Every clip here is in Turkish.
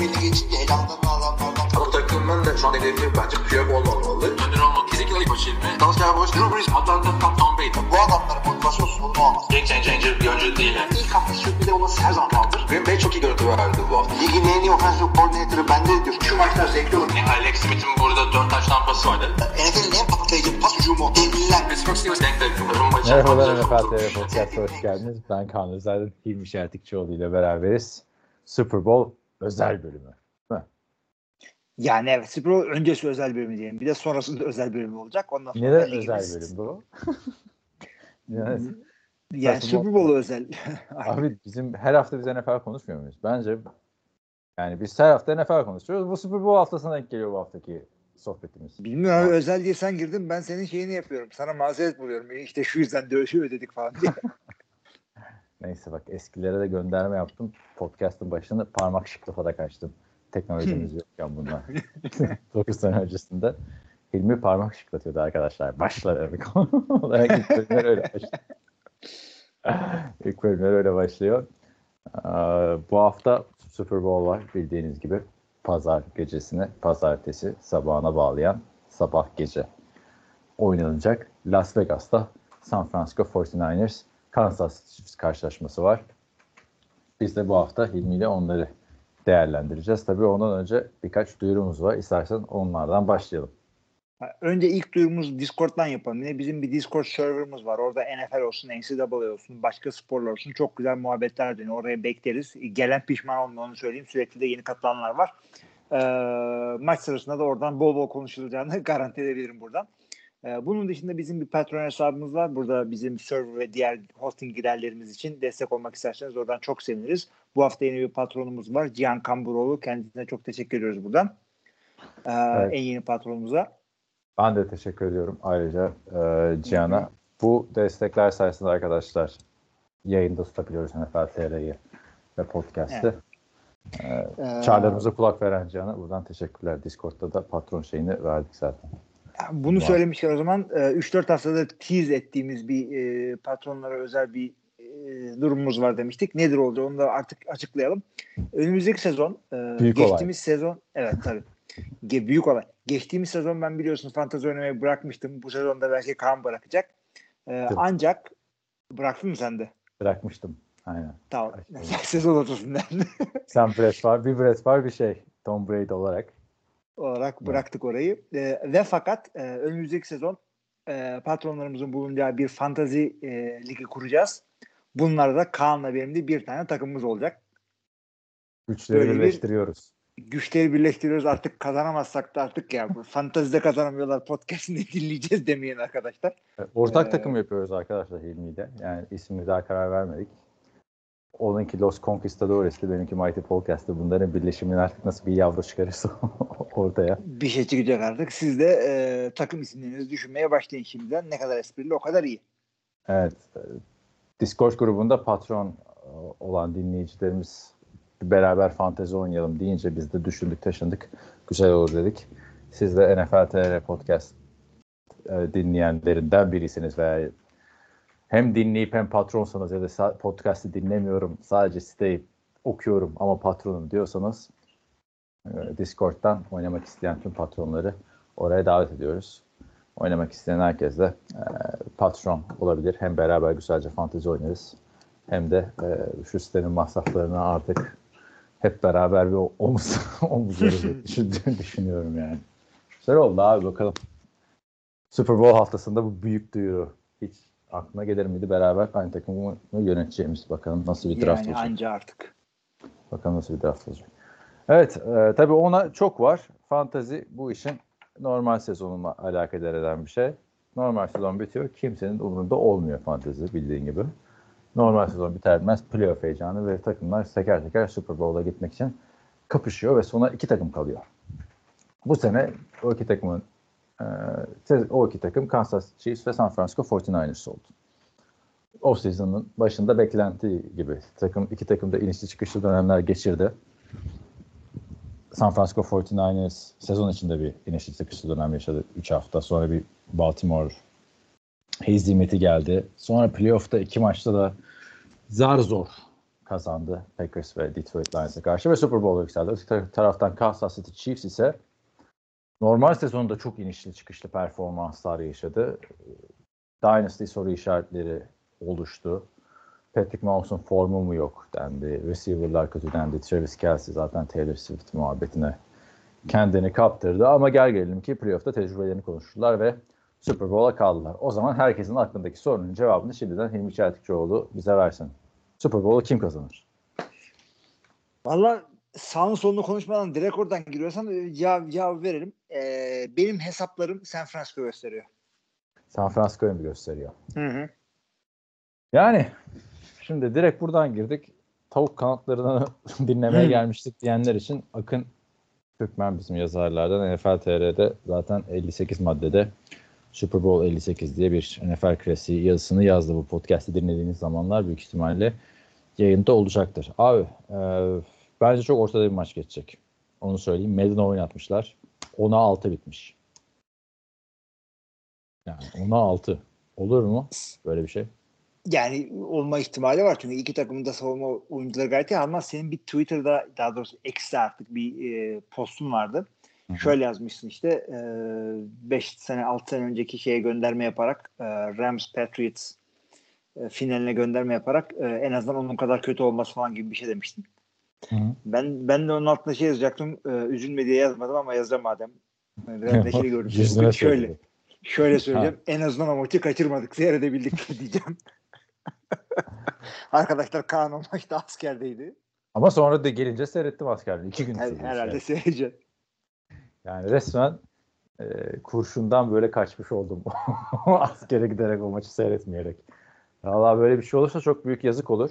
belli geçince adamlardan. Ama takımın da şu an hedefi bence Piyok olmamalı. Önder. Dallas Cowboys. Drew Brees. Atlanta. Tom, Tom Brady. Bu adamların motivasyonsuz bunu olmaz. Game changer bir oyuncu değil. İlk hafta sürpriz olması her zaman kaldır. Green Bay çok iyi görüntü verdi bu hafta. Ligin en iyi offensive coordinator'ı bende diyor. Şu maçlar zevkli olur. Alex Smith'in burada 4 taş tampası vardı. NFL'in en patlayıcı pas hücumu. Devliler. Pittsburgh Steelers denk denk. Merhabalar NFL güzel. TV Podcast'a hoş geldiniz. Ben Kaan Özel'den Hilmi Şertikçioğlu ile beraberiz. Super Bowl özel bölümü. Yani evet Super Bowl öncesi özel bölümü diyelim. Bir de sonrasında özel bölümü olacak. Ondan sonra Neden ligimiz- özel bölüm bu? yani, Yani Super? Bowl özel. abi bizim her hafta biz NFL konuşmuyor muyuz? Bence yani biz her hafta NFL konuşuyoruz. Bu Super Bowl haftasına denk geliyor bu haftaki sohbetimiz. Bilmiyorum abi özel diye sen girdin ben senin şeyini yapıyorum. Sana mazeret buluyorum. İşte şu yüzden de öyle ödedik falan diye. Neyse bak eskilere de gönderme yaptım. Podcast'ın başında parmak şıklıfa da kaçtım. Teknolojimiz yokken bunlar. 9 sene öncesinde. Hilmi parmak şıklatıyordu arkadaşlar. Bir konu olarak ilk bölümler öyle başlıyor. ilk bölümler öyle başlıyor. Ee, bu hafta Super Bowl var bildiğiniz gibi. Pazar gecesine, pazartesi sabahına bağlayan sabah gece oynanacak. Las Vegas'ta San Francisco 49ers Kansas Chiefs karşılaşması var. Biz de bu hafta Hilmi ile onları değerlendireceğiz. Tabii ondan önce birkaç duyurumuz var. İstersen onlardan başlayalım. Önce ilk duyurumuzu Discord'dan yapalım. Yine bizim bir Discord serverımız var. Orada NFL olsun, NCAA olsun, başka sporlar olsun çok güzel muhabbetler dönüyor. Oraya bekleriz. Gelen pişman olmuyor onu söyleyeyim. Sürekli de yeni katılanlar var. Ee, maç sırasında da oradan bol bol konuşulacağını garanti edebilirim buradan. Ee, bunun dışında bizim bir patron hesabımız var. Burada bizim server ve diğer hosting giderlerimiz için destek olmak isterseniz oradan çok seviniriz. Bu hafta yeni bir patronumuz var. Cihan Kamburoğlu. Kendisine çok teşekkür ediyoruz buradan. Ee, Evet. En yeni patronumuza. Ben de teşekkür ediyorum ayrıca e, Cihan'a. Bu destekler sayesinde arkadaşlar yayında tutabiliyoruz NFL TR'yi ve podcast'ı. Ee, Çağrılarımıza kulak veren Cihan'a buradan teşekkürler. Discord'da da patron şeyini verdik zaten. Bunu Var. söylemişken o zaman e, 3-4 haftada tease ettiğimiz bir e, patronlara özel bir e, durumumuz var demiştik. Nedir oldu onu da artık açıklayalım. Önümüzdeki sezon e, Büyük geçtiğimiz sezon evet tabii. Ge- büyük olay. Geçtiğimiz sezon ben biliyorsun fantezi oynamayı bırakmıştım. Bu sezonda belki Kaan bırakacak. E, ancak bıraktın mı sen de? Bırakmıştım. Aynen. Tamam. Sezon ortasından Sen Brett var, bir Brett var bir şey. Tom Brady olarak. Olarak bıraktık orayı. E, ve fakat e, önümüzdeki sezon e, patronlarımızın bulunacağı bir fantazi e, ligi kuracağız. Bunlarda da Kaan'la benim de bir tane takımımız olacak. Güçleri Böyle bir- birleştiriyoruz. Güçleri birleştiriyoruz artık kazanamazsak da artık ya bu fantazide kazanamıyorlar podcast'ini dinleyeceğiz demeyin arkadaşlar. Ortak Ee, takım yapıyoruz arkadaşlar Hilmi'yle. Yani ismini daha karar vermedik. Onunki Los Conquistadores, benimki Mighty Podcast'ı. Bunların birleşimini artık nasıl bir yavru çıkarırsa ortaya. Bir şey çıkacak artık. Siz de e, takım isimlerinizi düşünmeye başlayın şimdiden. Ne kadar esprili o kadar iyi. Evet. Discord grubunda patron e, olan dinleyicilerimiz beraber fantezi oynayalım deyince biz de düşündük taşındık. Güzel olur dedik. Siz de NFL TR Podcast e, dinleyenlerinden birisiniz veya hem dinleyip hem patronsanız ya da podcast'ı dinlemiyorum sadece siteyi okuyorum ama patronum diyorsanız e, Discord'dan oynamak isteyen tüm patronları oraya davet ediyoruz. Oynamak isteyen herkes de e, patron olabilir. Hem beraber güzelce fantezi oynarız. Hem de e, şu sitenin masraflarını artık hep beraber bir omuz omuz düşünüyorum yani. Güzel oldu abi bakalım. Super Bowl haftasında bu büyük duyuru hiç aklına gelir miydi beraber aynı takımı yöneteceğimiz bakalım nasıl bir draft Yani olacak. anca artık. Bakalım nasıl bir draft olacak. Evet, e, tabii ona çok var. Fantazi bu işin normal sezonuna alakadar eden bir şey. Normal sezon bitiyor. Kimsenin umurunda olmuyor fantezi bildiğin gibi. Normal sezon biter bitmez playoff heyecanı ve takımlar teker teker Super Bowl'a gitmek için kapışıyor ve sonra iki takım kalıyor. Bu sene o iki takımın o iki takım Kansas Chiefs ve San Francisco 49ers oldu. Off season'ın başında beklenti gibi takım iki takım da inişli çıkışlı dönemler geçirdi. San Francisco 49ers sezon içinde bir inişli çıkışlı dönem yaşadı 3 hafta. Sonra bir Baltimore hezimeti geldi. Sonra playoff'ta iki maçta da zar zor kazandı Packers ve Detroit Lions'a karşı ve Super Bowl'a yükseldi. Öteki taraftan Kansas City Chiefs ise normal sezonda çok inişli çıkışlı performanslar yaşadı. Dynasty soru işaretleri oluştu. Patrick Mahomes'un formu mu yok dendi. Receiver'lar kötü dendi. Travis Kelsey zaten Taylor Swift muhabbetine kendini kaptırdı. Ama gel gelelim ki playoff'ta tecrübelerini konuştular ve Super Bowl'a kaldılar. O zaman herkesin aklındaki sorunun cevabını şimdiden Hilmi Çeltikçioğlu bize versin. Super Bowl'u kim kazanır? Valla sağın solunu konuşmadan direkt oradan giriyorsan e, cevap, cevap verelim. Ee, benim hesaplarım San Francisco gösteriyor. San Francisco'yu mu gösteriyor? Hı hı. Yani şimdi direkt buradan girdik. Tavuk kanatlarını dinlemeye gelmiştik diyenler için Akın Türkmen bizim yazarlardan NFL TR'de zaten 58 maddede Super Bowl 58 diye bir NFL klasiği yazısını yazdı bu podcast'i dinlediğiniz zamanlar büyük ihtimalle yayında olacaktır. Abi e, bence çok ortada bir maç geçecek. Onu söyleyeyim. Madden oynatmışlar. 10'a 6 bitmiş. Yani 10'a 6. Olur mu böyle bir şey? Yani olma ihtimali var çünkü iki takımın da savunma oyuncuları gayet iyi ama senin bir Twitter'da daha doğrusu eksi artık bir e, postun vardı. Hı-hı. Şöyle yazmışsın işte 5 e, sene 6 sene önceki şeye gönderme yaparak e, Rams Patriots e, finaline gönderme yaparak e, en azından onun kadar kötü olması falan gibi bir şey demiştin. Hı-hı. Ben ben de onun altına şey yazacaktım. E, üzülme diye yazmadım ama yazacağım madem. Biraz neşeli gördüm. şöyle şöyle söyleyeceğim. Ha. En azından o maçı kaçırmadık. Seyredebildik diyeceğim. Arkadaşlar Kaan o maçta askerdeydi. Ama sonra da gelince seyrettim askerliği. İki gün sürdü. Herhalde yani. seyredeceğim. Yani resmen e, kurşundan böyle kaçmış oldum. Askere giderek o maçı seyretmeyerek. Valla böyle bir şey olursa çok büyük yazık olur.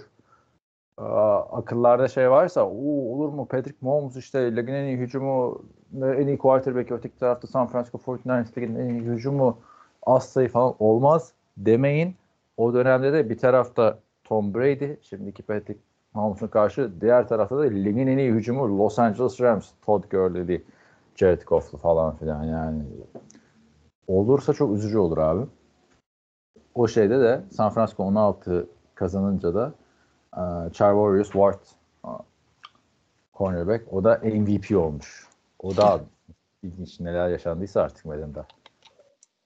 Akıllarda şey varsa olur mu Patrick Mahomes işte ligin en iyi hücumu en iyi quarterback öteki tarafta San Francisco 49ers'ın en iyi hücumu az sayı falan olmaz demeyin. O dönemde de bir tarafta Tom Brady, şimdiki Patrick Mahomes'un karşı diğer tarafta da ligin en iyi hücumu Los Angeles Rams, Todd Gurley, Jared Goff'lu falan filan yani. Olursa çok üzücü olur abi. O şeyde de San Francisco 16 kazanınca da Charvarius Ward uh, cornerback o da MVP olmuş. O da ilginç neler yaşandıysa artık Madden'da.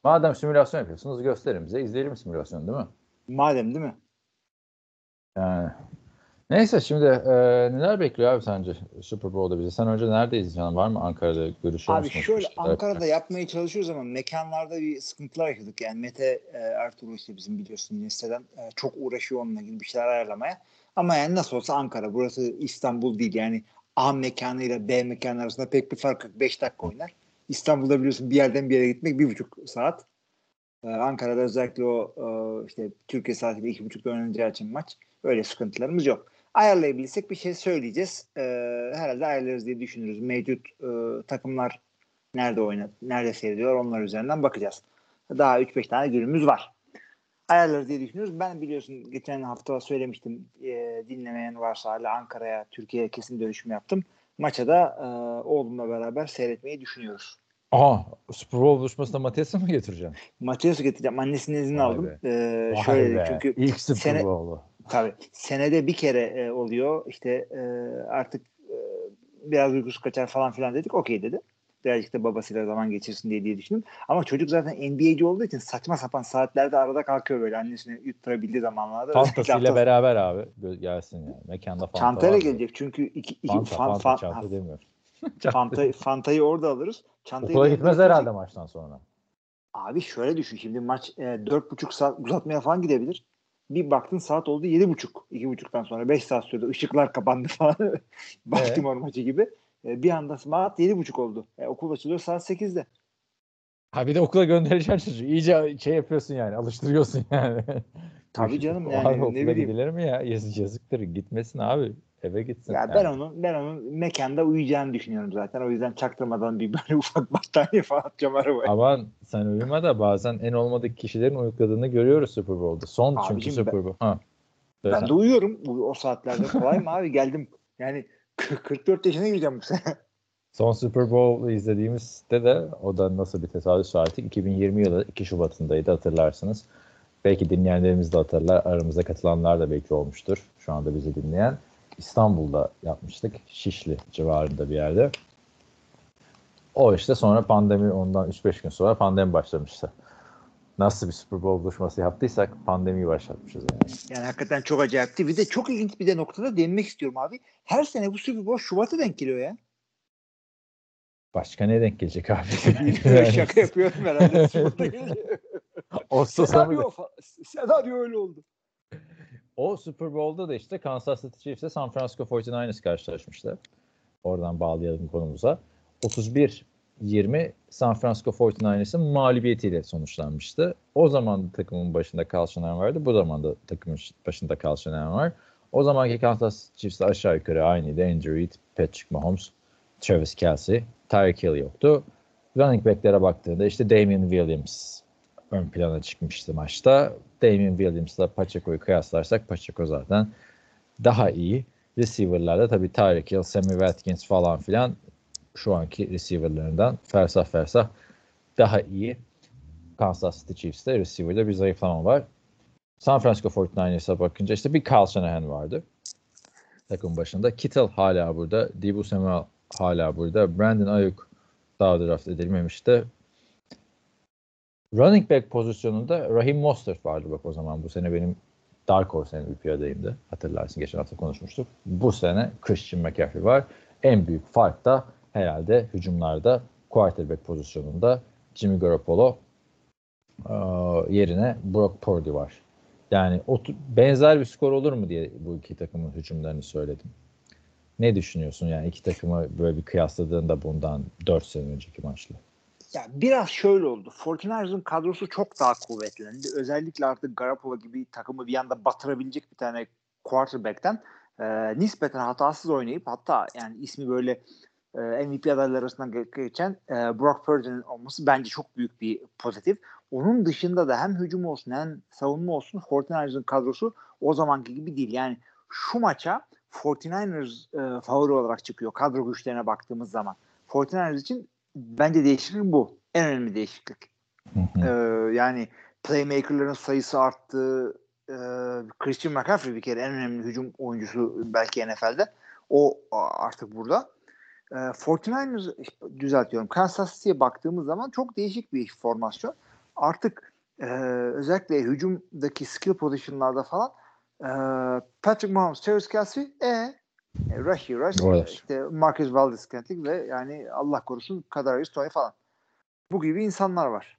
Madem simülasyon yapıyorsunuz gösterin bize. İzleyelim simülasyonu değil mi? Madem değil mi? Yani. Neyse şimdi e, neler bekliyor abi sence Super Bowl'da bize? Sen önce nerede izleyeceksin? Var mı Ankara'da görüşüyor Abi şöyle Ankara'da yapmaya çalışıyoruz ama mekanlarda bir sıkıntılar yaşadık. Yani Mete e, Ertuğrul işte bizim biliyorsun listeden e, çok uğraşıyor onunla ilgili bir şeyler ayarlamaya. Ama yani nasıl olsa Ankara. Burası İstanbul değil. Yani A mekanı ile B mekanı arasında pek bir fark yok. 5 dakika oynar. İstanbul'da biliyorsun bir yerden bir yere gitmek bir buçuk saat. Ee, Ankara'da özellikle o e, işte Türkiye saatiyle iki buçukta oynanacağı için maç öyle sıkıntılarımız yok. Ayarlayabilsek bir şey söyleyeceğiz. Ee, herhalde ayarlarız diye düşünürüz. Mevcut e, takımlar nerede oynadı, nerede seyrediyor onlar üzerinden bakacağız. Daha 3-5 tane günümüz var. Ayarlarız diye düşünüyoruz. Ben biliyorsun geçen hafta söylemiştim e, dinlemeyen varsa hala Ankara'ya, Türkiye'ye kesin dönüşüm yaptım. Maça da e, oğlumla beraber seyretmeyi düşünüyoruz. Aha Super Bowl buluşmasına Matias'ı mı getireceğim? Matias'ı getireceğim. Annesinin izni aldım. Ee, şöyle be. çünkü ilk Super Bowl'u. Tabii. Senede bir kere e, oluyor. İşte e, artık e, biraz uykusu kaçar falan filan dedik. Okey dedi. Birazcık da babasıyla zaman geçirsin diye diye düşündüm. Ama çocuk zaten NBA'ci olduğu için saçma sapan saatlerde arada kalkıyor böyle annesini yutturabildiği zamanlarda. Fantasıyla beraber abi gelsin yani. Mekanda Fanta Çantayla gelecek çünkü iki, iki Fanta, fan, Fanta, fan, çanta demiyor. Fanta, Fanta'yı orada alırız. Çantayı Okula gitmez herhalde maçtan sonra. Abi şöyle düşün şimdi maç e, dört buçuk saat uzatmaya falan gidebilir. Bir baktın saat oldu yedi buçuk. iki buçuktan sonra beş saat sürdü. Işıklar kapandı falan. Baltimore evet. maçı gibi. E, bir anda saat yedi buçuk oldu. E, okul açılıyor saat sekizde. Ha bir de okula göndereceksin çocuğu. İyice şey yapıyorsun yani. Alıştırıyorsun yani. Tabii canım yani. Abi, ne bileyim. gidilir mi ya? Yazık yazıktır. Gitmesin abi. Eve gitsin. Ya yani. ben onun ben onun mekanda uyuyacağını düşünüyorum zaten. O yüzden çaktırmadan bir böyle ufak battaniye falan atacağım arabaya. Aman sen uyuma da bazen en olmadık kişilerin uyukladığını görüyoruz Super Bowl'da. Son abi çünkü Super Bowl. Ha. Ben de uyuyorum o saatlerde. Kolay mı abi? Geldim. Yani 44 yaşına gireceğim bu sene. Son Super Bowl izlediğimizde de o da nasıl bir tesadüf saati 2020 yılı 2 Şubat'ındaydı hatırlarsınız. belki dinleyenlerimiz de hatırlar. Aramıza katılanlar da belki olmuştur. Şu anda bizi dinleyen. İstanbul'da yapmıştık. Şişli civarında bir yerde. O işte sonra pandemi ondan 3-5 gün sonra pandemi başlamıştı. Nasıl bir Super Bowl buluşması yaptıysak pandemiyi başlatmışız yani. Yani hakikaten çok acayipti. Bir de çok ilginç bir de noktada değinmek istiyorum abi. Her sene bu Super Bowl Şubat'a denk geliyor ya. Başka ne denk gelecek abi? Şaka yapıyorum herhalde. Ağustos'a mı? senaryo öyle oldu. O Super Bowl'da da işte Kansas City Chiefs'e San Francisco 49ers karşılaşmışlar. Oradan bağlayalım konumuza. 31-20 San Francisco 49ers'ın mağlubiyetiyle sonuçlanmıştı. O zaman da takımın başında Kyle Shanahan vardı. Bu zaman da takımın başında Kyle Shanahan var. O zamanki Kansas Chiefs'te aşağı yukarı aynıydı. Andrew Reid, Patrick Mahomes, Travis Kelsey, Tyreek Hill yoktu. Running back'lere baktığında işte Damian Williams ön plana çıkmıştı maçta. Damian Williams'la Pacheco'yu kıyaslarsak Pacheco zaten daha iyi. Receiver'larda tabii Tyreek Hill, Sammy Watkins falan filan şu anki receiver'larından fersah fersah daha iyi. Kansas City Chiefs'te receiver'da bir zayıflama var. San Francisco 49ers'a bakınca işte bir Kyle Shanahan vardı. Takım başında. Kittle hala burada. Deebo Samuel hala burada. Brandon Ayuk daha draft edilmemişti. Running back pozisyonunda Rahim Mostert vardı bak o zaman. Bu sene benim Dark Horse MVP adayımdı. Hatırlarsın geçen hafta konuşmuştuk. Bu sene Christian McCaffrey var. En büyük fark da herhalde hücumlarda quarterback pozisyonunda Jimmy Garoppolo yerine Brock Purdy var. Yani benzer bir skor olur mu diye bu iki takımın hücumlarını söyledim. Ne düşünüyorsun yani iki takımı böyle bir kıyasladığında bundan 4 sene önceki maçla? Ya biraz şöyle oldu. 49ers'ın kadrosu çok daha kuvvetlendi. Özellikle artık Garoppolo gibi takımı bir anda batırabilecek bir tane quarterback'ten e, nispeten hatasız oynayıp hatta yani ismi böyle e, MVP adayları arasından geçen e, Brock Purdy'nin olması bence çok büyük bir pozitif. Onun dışında da hem hücum olsun hem savunma olsun 49ers'ın kadrosu o zamanki gibi değil. Yani şu maça 49ers e, favori olarak çıkıyor kadro güçlerine baktığımız zaman. 49ers için bence değişiklik bu. En önemli değişiklik. Ee, yani playmakerların sayısı arttı. Ee, Christian McCaffrey bir kere en önemli hücum oyuncusu belki NFL'de. O artık burada. Ee, 49ers düzeltiyorum. Kansas City'ye baktığımız zaman çok değişik bir formasyon. Artık e, özellikle hücumdaki skill position'larda falan e, Patrick Mahomes, Travis Kelsey e Rashi Rush, işte Marcus Valdez Scantling ve yani Allah korusun Kadarius Tony falan. Bu gibi insanlar var.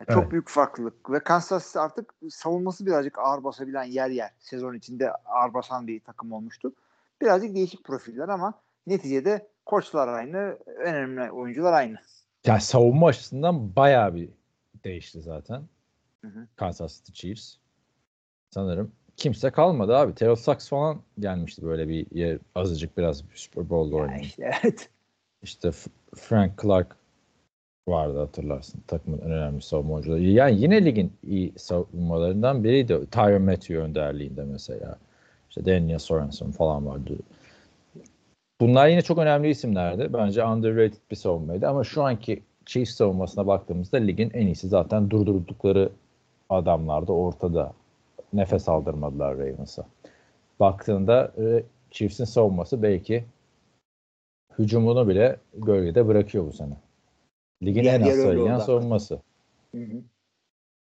Yani evet. Çok büyük farklılık ve Kansas City artık savunması birazcık ağır basabilen yer yer. Sezon içinde ağır basan bir takım olmuştu. Birazcık değişik profiller ama neticede koçlar aynı, önemli oyuncular aynı. Yani savunma açısından bayağı bir değişti zaten. Hı hı. Kansas City Chiefs. Sanırım kimse kalmadı abi. Terrell Sachs falan gelmişti böyle bir yer azıcık biraz Super Bowl'da oynadı. Işte, evet. İşte Frank Clark vardı hatırlarsın takımın en önemli savunma oyuncuları. Yani yine ligin iyi savunmalarından biriydi. Tyron Matthew önderliğinde mesela. İşte Daniel Sorensen falan vardı. Bunlar yine çok önemli isimlerdi. Bence underrated bir savunmaydı ama şu anki Chiefs savunmasına baktığımızda ligin en iyisi zaten durdurdukları adamlardı ortada nefes aldırmadılar Ravens'a. Baktığında e, Chiefs'in savunması belki hücumunu bile gölgede bırakıyor bu sene. Ligin yer en az sayılan savunması. Hı hı.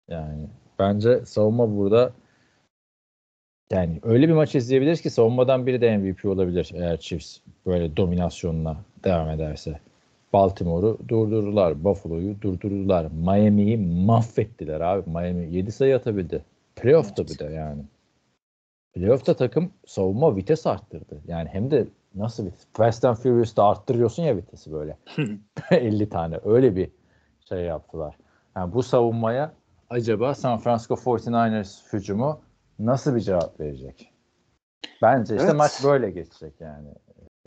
Yani bence savunma burada yani öyle bir maç izleyebiliriz ki savunmadan biri de MVP olabilir eğer Chiefs böyle dominasyonuna devam ederse. Baltimore'u durdurdular. Buffalo'yu durdurdular. Miami'yi mahvettiler abi. Miami 7 sayı atabildi. Playoff'ta evet. bir de yani. Playoff'ta takım savunma vites arttırdı. Yani hem de nasıl vites? Fast and Furious'ta arttırıyorsun ya vitesi böyle. 50 tane. Öyle bir şey yaptılar. Yani bu savunmaya acaba San Francisco 49ers hücumu nasıl bir cevap verecek? Bence işte evet. maç böyle geçecek yani.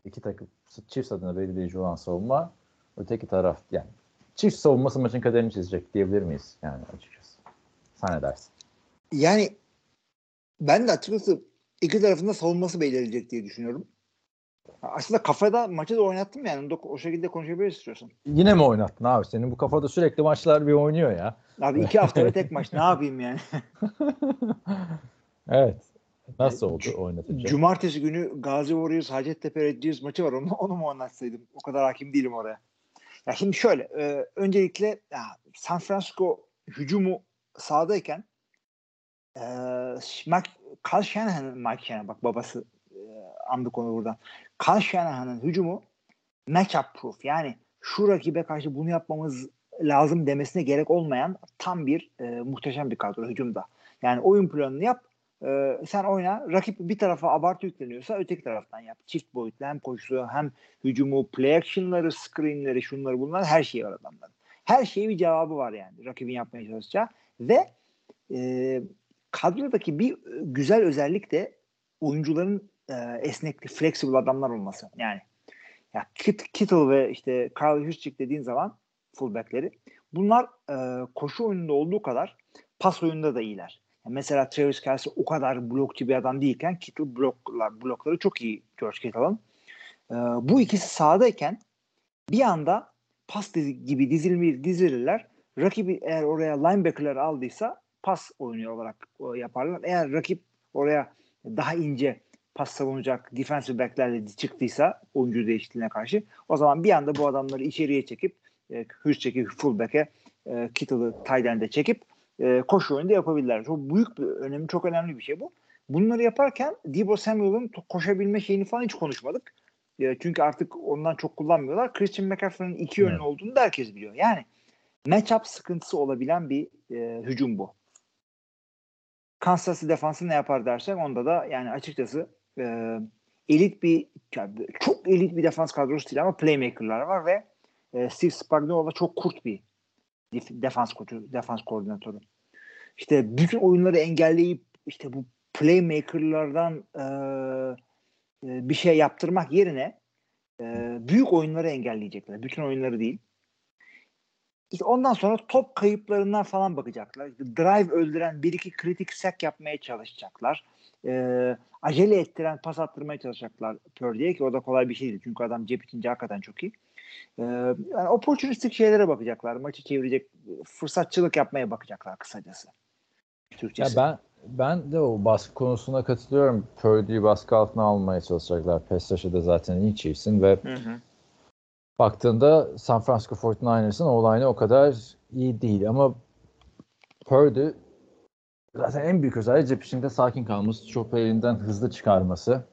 İki takım Chiefs adına belirleyici olan savunma öteki taraf yani Chiefs savunması maçın kaderini çizecek diyebilir miyiz yani açıkçası? Sen ne dersin? Yani ben de açıkçası iki tarafında savunması belirleyecek diye düşünüyorum. Aslında kafada maçı da oynattım yani. O şekilde konuşabiliriz istiyorsan. Yine mi oynattın abi? Senin bu kafada sürekli maçlar bir oynuyor ya. Abi iki haftada tek maç. Ne yapayım yani? Evet. Nasıl oldu oynatınca? Cumartesi günü Gazi Warriors Hacettepe Red maçı var. Onu, onu mu oynatsaydım? O kadar hakim değilim oraya. Ya şimdi şöyle. E, öncelikle ya, San Francisco hücumu sahadayken e, Mike, Carl Shanahan'ın Mike Shanahan bak babası e, andık onu buradan. Carl Shanahan'ın hücumu matchup proof. Yani şu rakibe karşı bunu yapmamız lazım demesine gerek olmayan tam bir e, muhteşem bir kadro hücumda. Yani oyun planını yap ee, sen oyna. Rakip bir tarafa abartı yükleniyorsa öteki taraftan yap. Çift boyutlu hem koşusu hem hücumu, play action'ları, screen'leri, şunları bunlar her şey var adamların. Her şeyi bir cevabı var yani rakibin yapmaya çalışacağı. Ve e, kadrodaki bir güzel özellik de oyuncuların e, esnekli, flexible adamlar olması. Yani ya Kit, Kittle ve işte Carl Juszczyk dediğin zaman fullbackleri bunlar e, koşu oyununda olduğu kadar pas oyununda da iyiler. Yani mesela Travis Kelsey o kadar blokçu bir adam değilken Kittle bloklar, blokları çok iyi George Kittle'ın. E, bu ikisi sahadayken bir anda pas dizi, gibi dizilmir, dizilirler. Rakibi eğer oraya linebacker'lar aldıysa pas oynuyor olarak yaparlar. Eğer rakip oraya daha ince pas savunacak defensive backlerle çıktıysa oyuncu değişikliğine karşı o zaman bir anda bu adamları içeriye çekip e, hürs çekip fullback'e e, Kittle'ı tight end'e çekip e, koşu oyunda yapabilirler. Çok büyük bir önemi, çok önemli bir şey bu. Bunları yaparken Debo Samuel'ın koşabilme şeyini falan hiç konuşmadık. E, çünkü artık ondan çok kullanmıyorlar. Christian McCaffrey'nin iki yönlü evet. olduğunu da herkes biliyor. Yani matchup sıkıntısı olabilen bir e, hücum bu. Kansas defansı ne yapar dersek onda da yani açıkçası e, elit bir çok elit bir defans kadrosu değil ama playmaker'lar var ve e, Steve Spagnuolo çok kurt bir defans koçu, defans koordinatörü. İşte bütün oyunları engelleyip işte bu playmaker'lardan e, e, bir şey yaptırmak yerine e, büyük oyunları engelleyecekler. Bütün oyunları değil. İşte ondan sonra top kayıplarından falan bakacaklar. İşte drive öldüren bir iki kritik sack yapmaya çalışacaklar. E, acele ettiren pas attırmaya çalışacaklar Purdy'ye ki o da kolay bir şey değil. Çünkü adam cep içince hakikaten çok iyi. E, yani opportunistik şeylere bakacaklar. Maçı çevirecek fırsatçılık yapmaya bakacaklar kısacası. Türkçesi. Ya ben ben de o baskı konusuna katılıyorum. Purdy'yi baskı altına almaya çalışacaklar. Pass da zaten iyi Chiefs'in ve hı hı. Baktığında San Francisco 49ers'ın olayını o kadar iyi değil ama Purdy zaten en büyük özelliği cep içinde sakin kalması, çok elinden hızlı çıkarması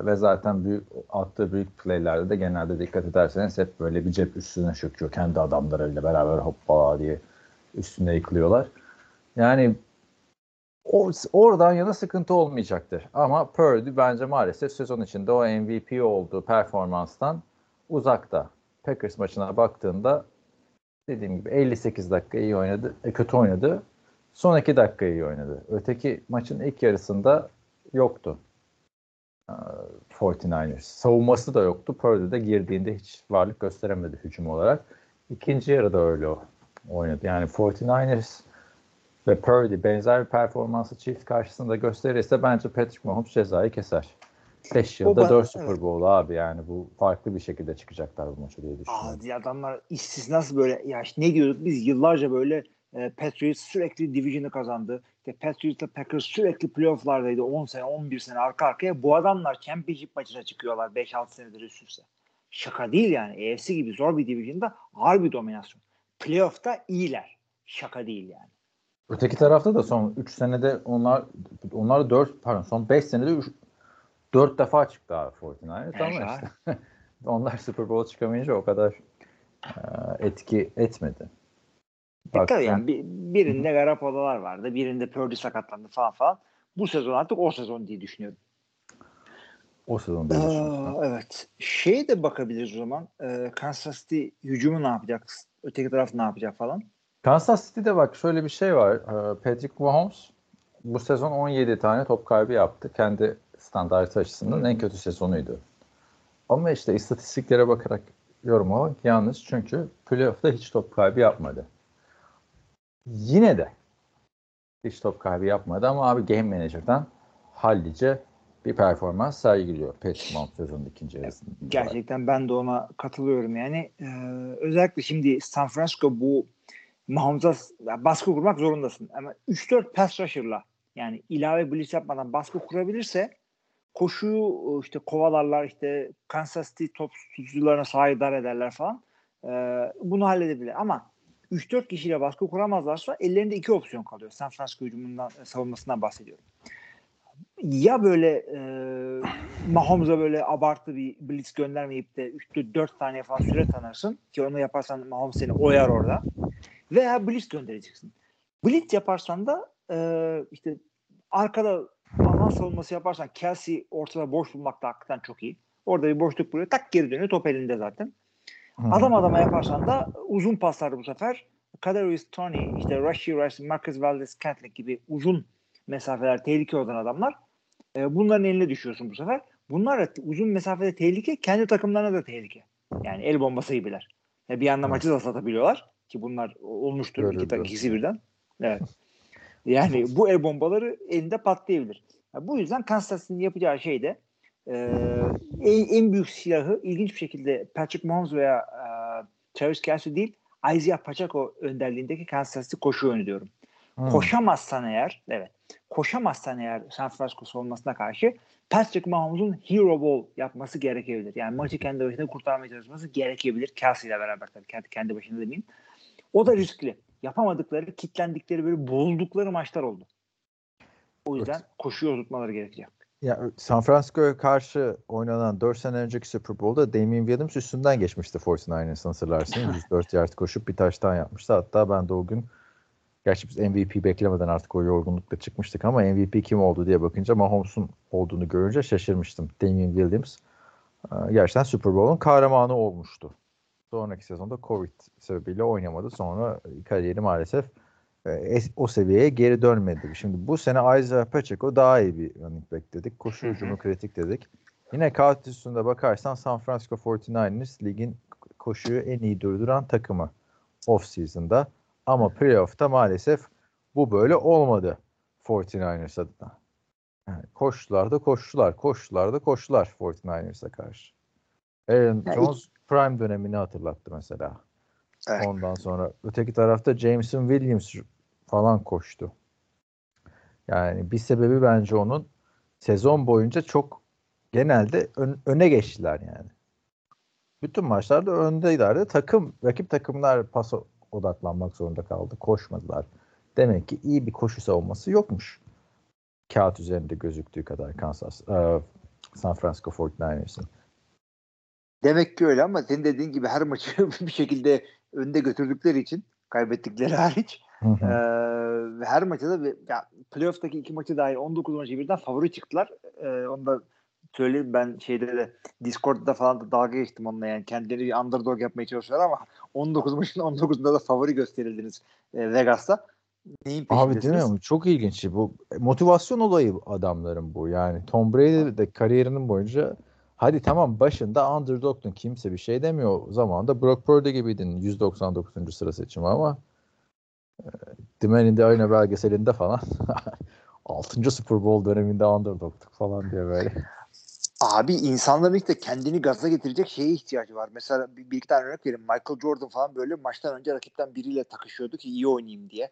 ve zaten büyük attığı büyük playlerde de genelde dikkat ederseniz hep böyle bir cep üstüne çöküyor. Kendi adamlarıyla beraber hoppala diye üstüne yıkılıyorlar. Yani o, oradan yana sıkıntı olmayacaktır. Ama Purdy bence maalesef sezon içinde o MVP olduğu performanstan uzakta. Packers maçına baktığında dediğim gibi 58 dakika iyi oynadı, e, kötü oynadı. Son 2 dakika iyi oynadı. Öteki maçın ilk yarısında yoktu. 49ers. Savunması da yoktu. Purdy de girdiğinde hiç varlık gösteremedi hücum olarak. İkinci yarıda öyle oynadı. Yani 49ers ve Purdy benzer bir performansı çift karşısında gösterirse bence Patrick Mahomes cezayı keser. 5 yılda 4 Super evet. Bowl abi yani bu farklı bir şekilde çıkacaklar bu maçı diye düşünüyorum. Aa, adamlar istisnası böyle ya işte ne diyorduk biz yıllarca böyle e, Patriots sürekli division'ı kazandı. İşte Patriots'la Packers sürekli playoff'lardaydı 10 sene 11 sene arka arkaya. Bu adamlar championship maçına çıkıyorlar 5-6 senedir üst üste. Şaka değil yani. EFC gibi zor bir division'da ağır bir dominasyon. Playoff'ta iyiler. Şaka değil yani. Öteki tarafta da son 3 senede onlar onlar 4 pardon son 5 senede 3 4 defa çıktı abi 49ers ama işte onlar Super Bowl çıkamayınca o kadar e, etki etmedi. E tabii yani bir, birinde Garoppolo'lar vardı. Birinde Purdy sakatlandı falan falan. Bu sezon artık o sezon diye düşünüyorum. O sezon diye düşünüyorum. Evet. Şeye de bakabiliriz o zaman. Ee, Kansas City hücumu ne yapacak? Öteki taraf ne yapacak falan? Kansas City'de bak şöyle bir şey var. Ee, Patrick Mahomes bu sezon 17 tane top kaybı yaptı. Kendi standartı açısından en kötü sezonuydu. Ama işte istatistiklere bakarak yorumlamak yanlış. Çünkü playoff'ta hiç top kaybı yapmadı. Yine de hiç top kaybı yapmadı ama abi game manager'dan hallice bir performans sergiliyor Patrick sezonun ikinci yarısında. Gerçekten ben de ona katılıyorum yani. Ee, özellikle şimdi San Francisco bu Mahomes'a baskı kurmak zorundasın. Ama 3-4 pass rusher'la yani ilave blitz yapmadan baskı kurabilirse koşuyu işte kovalarlar işte Kansas City top tutucularına sahidar ederler falan. Ee, bunu halledebilir ama 3-4 kişiyle baskı kuramazlarsa ellerinde iki opsiyon kalıyor. San Francisco hücumundan savunmasından bahsediyorum. Ya böyle e, Mahomes'a böyle abartı bir blitz göndermeyip de 3-4 tane falan süre tanırsın ki onu yaparsan Mahomes seni oyar orada. Veya blitz göndereceksin. Blitz yaparsan da e, işte arkada alan savunması yaparsan Kelsey ortada boş bulmakta hakikaten çok iyi. Orada bir boşluk buluyor. Tak geri dönüyor. Top elinde zaten. Adam adama yaparsan da uzun paslar bu sefer. Kadarius Tony, işte Rashi Rice, Marcus Valdez Scantling gibi uzun mesafeler tehlike olan adamlar. E, bunların eline düşüyorsun bu sefer. Bunlar da uzun mesafede tehlike, kendi takımlarına da tehlike. Yani el bombası gibiler. E, bir anda maçı da satabiliyorlar ki bunlar olmuştur Öyle iki, biraz. ikisi birden. Evet. Yani bu el bombaları elinde patlayabilir. Yani bu yüzden Kansas City'nin yapacağı şey de e, en, en büyük silahı ilginç bir şekilde Patrick Mahomes veya e, Travis Kelsey değil Isaiah Pacheco önderliğindeki Kansas City koşu oyunu diyorum. Hmm. Koşamazsan eğer evet koşamazsan eğer San Francisco savunmasına karşı Patrick Mahomes'un hero ball yapması gerekebilir. Yani maçı kendi başına kurtarmaya çalışması gerekebilir. Kelsey ile beraber tabii kendi, kendi başına demeyeyim. O da riskli. Yapamadıkları, kitlendikleri böyle bozuldukları maçlar oldu. O yüzden Evet. koşuyu tutmaları gerekecek. Ya San Francisco'ya karşı oynanan 4 sene önceki Super Bowl'da Damien Williams üstünden geçmişti 49ers'ın hatırlarsın. 104 yard koşup bir taştan yapmıştı. Hatta ben de o gün gerçi biz MVP beklemeden artık o yorgunlukla çıkmıştık ama MVP kim oldu diye bakınca Mahomes'un olduğunu görünce şaşırmıştım. Damien Williams e, gerçekten Super Bowl'un kahramanı olmuştu. Sonraki sezonda Covid sebebiyle oynamadı. Sonra kariyeri maalesef e, o seviyeye geri dönmedi. Şimdi bu sene Isaiah Pacheco daha iyi bir running back dedik. Koşu hücumu kritik dedik. Yine kağıt üstünde bakarsan San Francisco 49ers ligin koşuyu en iyi durduran takımı off season'da. Ama playoff'ta maalesef bu böyle olmadı 49ers adına. Yani koştular da koştular, koştular da koştular 49ers'a karşı. Aaron Jones prime dönemini hatırlattı mesela. Evet. Ondan sonra öteki tarafta Jameson Williams falan koştu. Yani bir sebebi bence onun sezon boyunca çok genelde ön- öne geçtiler yani. Bütün maçlarda öndeydiler. Takım, rakip takımlar pasa odaklanmak zorunda kaldı. Koşmadılar. Demek ki iyi bir koşu savunması yokmuş. Kağıt üzerinde gözüktüğü kadar Kansas, e, San Francisco 49ers'ın. Demek ki öyle ama senin dediğin gibi her maçı bir şekilde önde götürdükleri için kaybettikleri hariç Hı her maçta da bir- ya playoff'taki iki maçı dahil 19 maçı birden favori çıktılar. Ee, onu da söyleyeyim ben şeyde de Discord'da falan da dalga geçtim onunla yani kendileri bir underdog yapmaya çalışıyorlar ama 19 maçın 19'unda da favori gösterildiniz e, Vegas'ta. Neyin Abi değil mi? Çok ilginç. Bu motivasyon olayı adamların bu. Yani Tom Brady de kariyerinin boyunca hadi tamam başında underdog'tun. Kimse bir şey demiyor. O zaman da Brock Purdy gibiydin. 199. sıra seçimi ama e, The Man in the Arena belgeselinde falan 6. Super Bowl döneminde underdog'tuk falan diye böyle. Abi insanların işte kendini gaza getirecek şeye ihtiyacı var. Mesela bir, bir iki tane örnek vereyim. Michael Jordan falan böyle maçtan önce rakipten biriyle takışıyordu ki iyi oynayayım diye.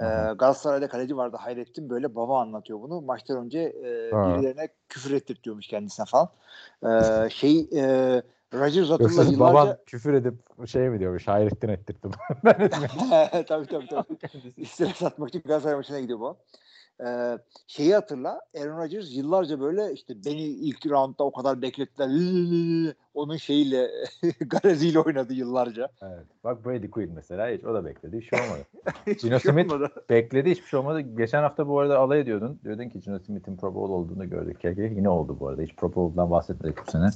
Ee. Galatasaray'da kaleci vardı Hayrettin böyle baba anlatıyor bunu. Maçtan önce e, Ha. birilerine küfür ettirtiyormuş kendisine falan. Ee, şey e, hatırla Yoksa yıllarca baban küfür edip şey mi diyormuş? Hayrettin ettirdim. ben etmedim. tabii tabii tabii. Stres atmak için Galatasaray maçına gidiyor bu. Ee, şeyi hatırla Aaron Rodgers yıllarca böyle işte beni ilk roundda o kadar beklettiler. Onun şeyiyle garaziyle oynadı yıllarca. Evet. Bak Brady Quinn mesela hiç o da bekledi. Hiç şey olmadı. Gino şey Smith olmadı. bekledi hiçbir şey olmadı. Geçen hafta bu arada alay ediyordun. Diyordun ki Gino Smith'in Pro Bowl olduğunu gördük. Yine oldu bu arada. Hiç Pro Bowl'dan bahsetmedik bu sene.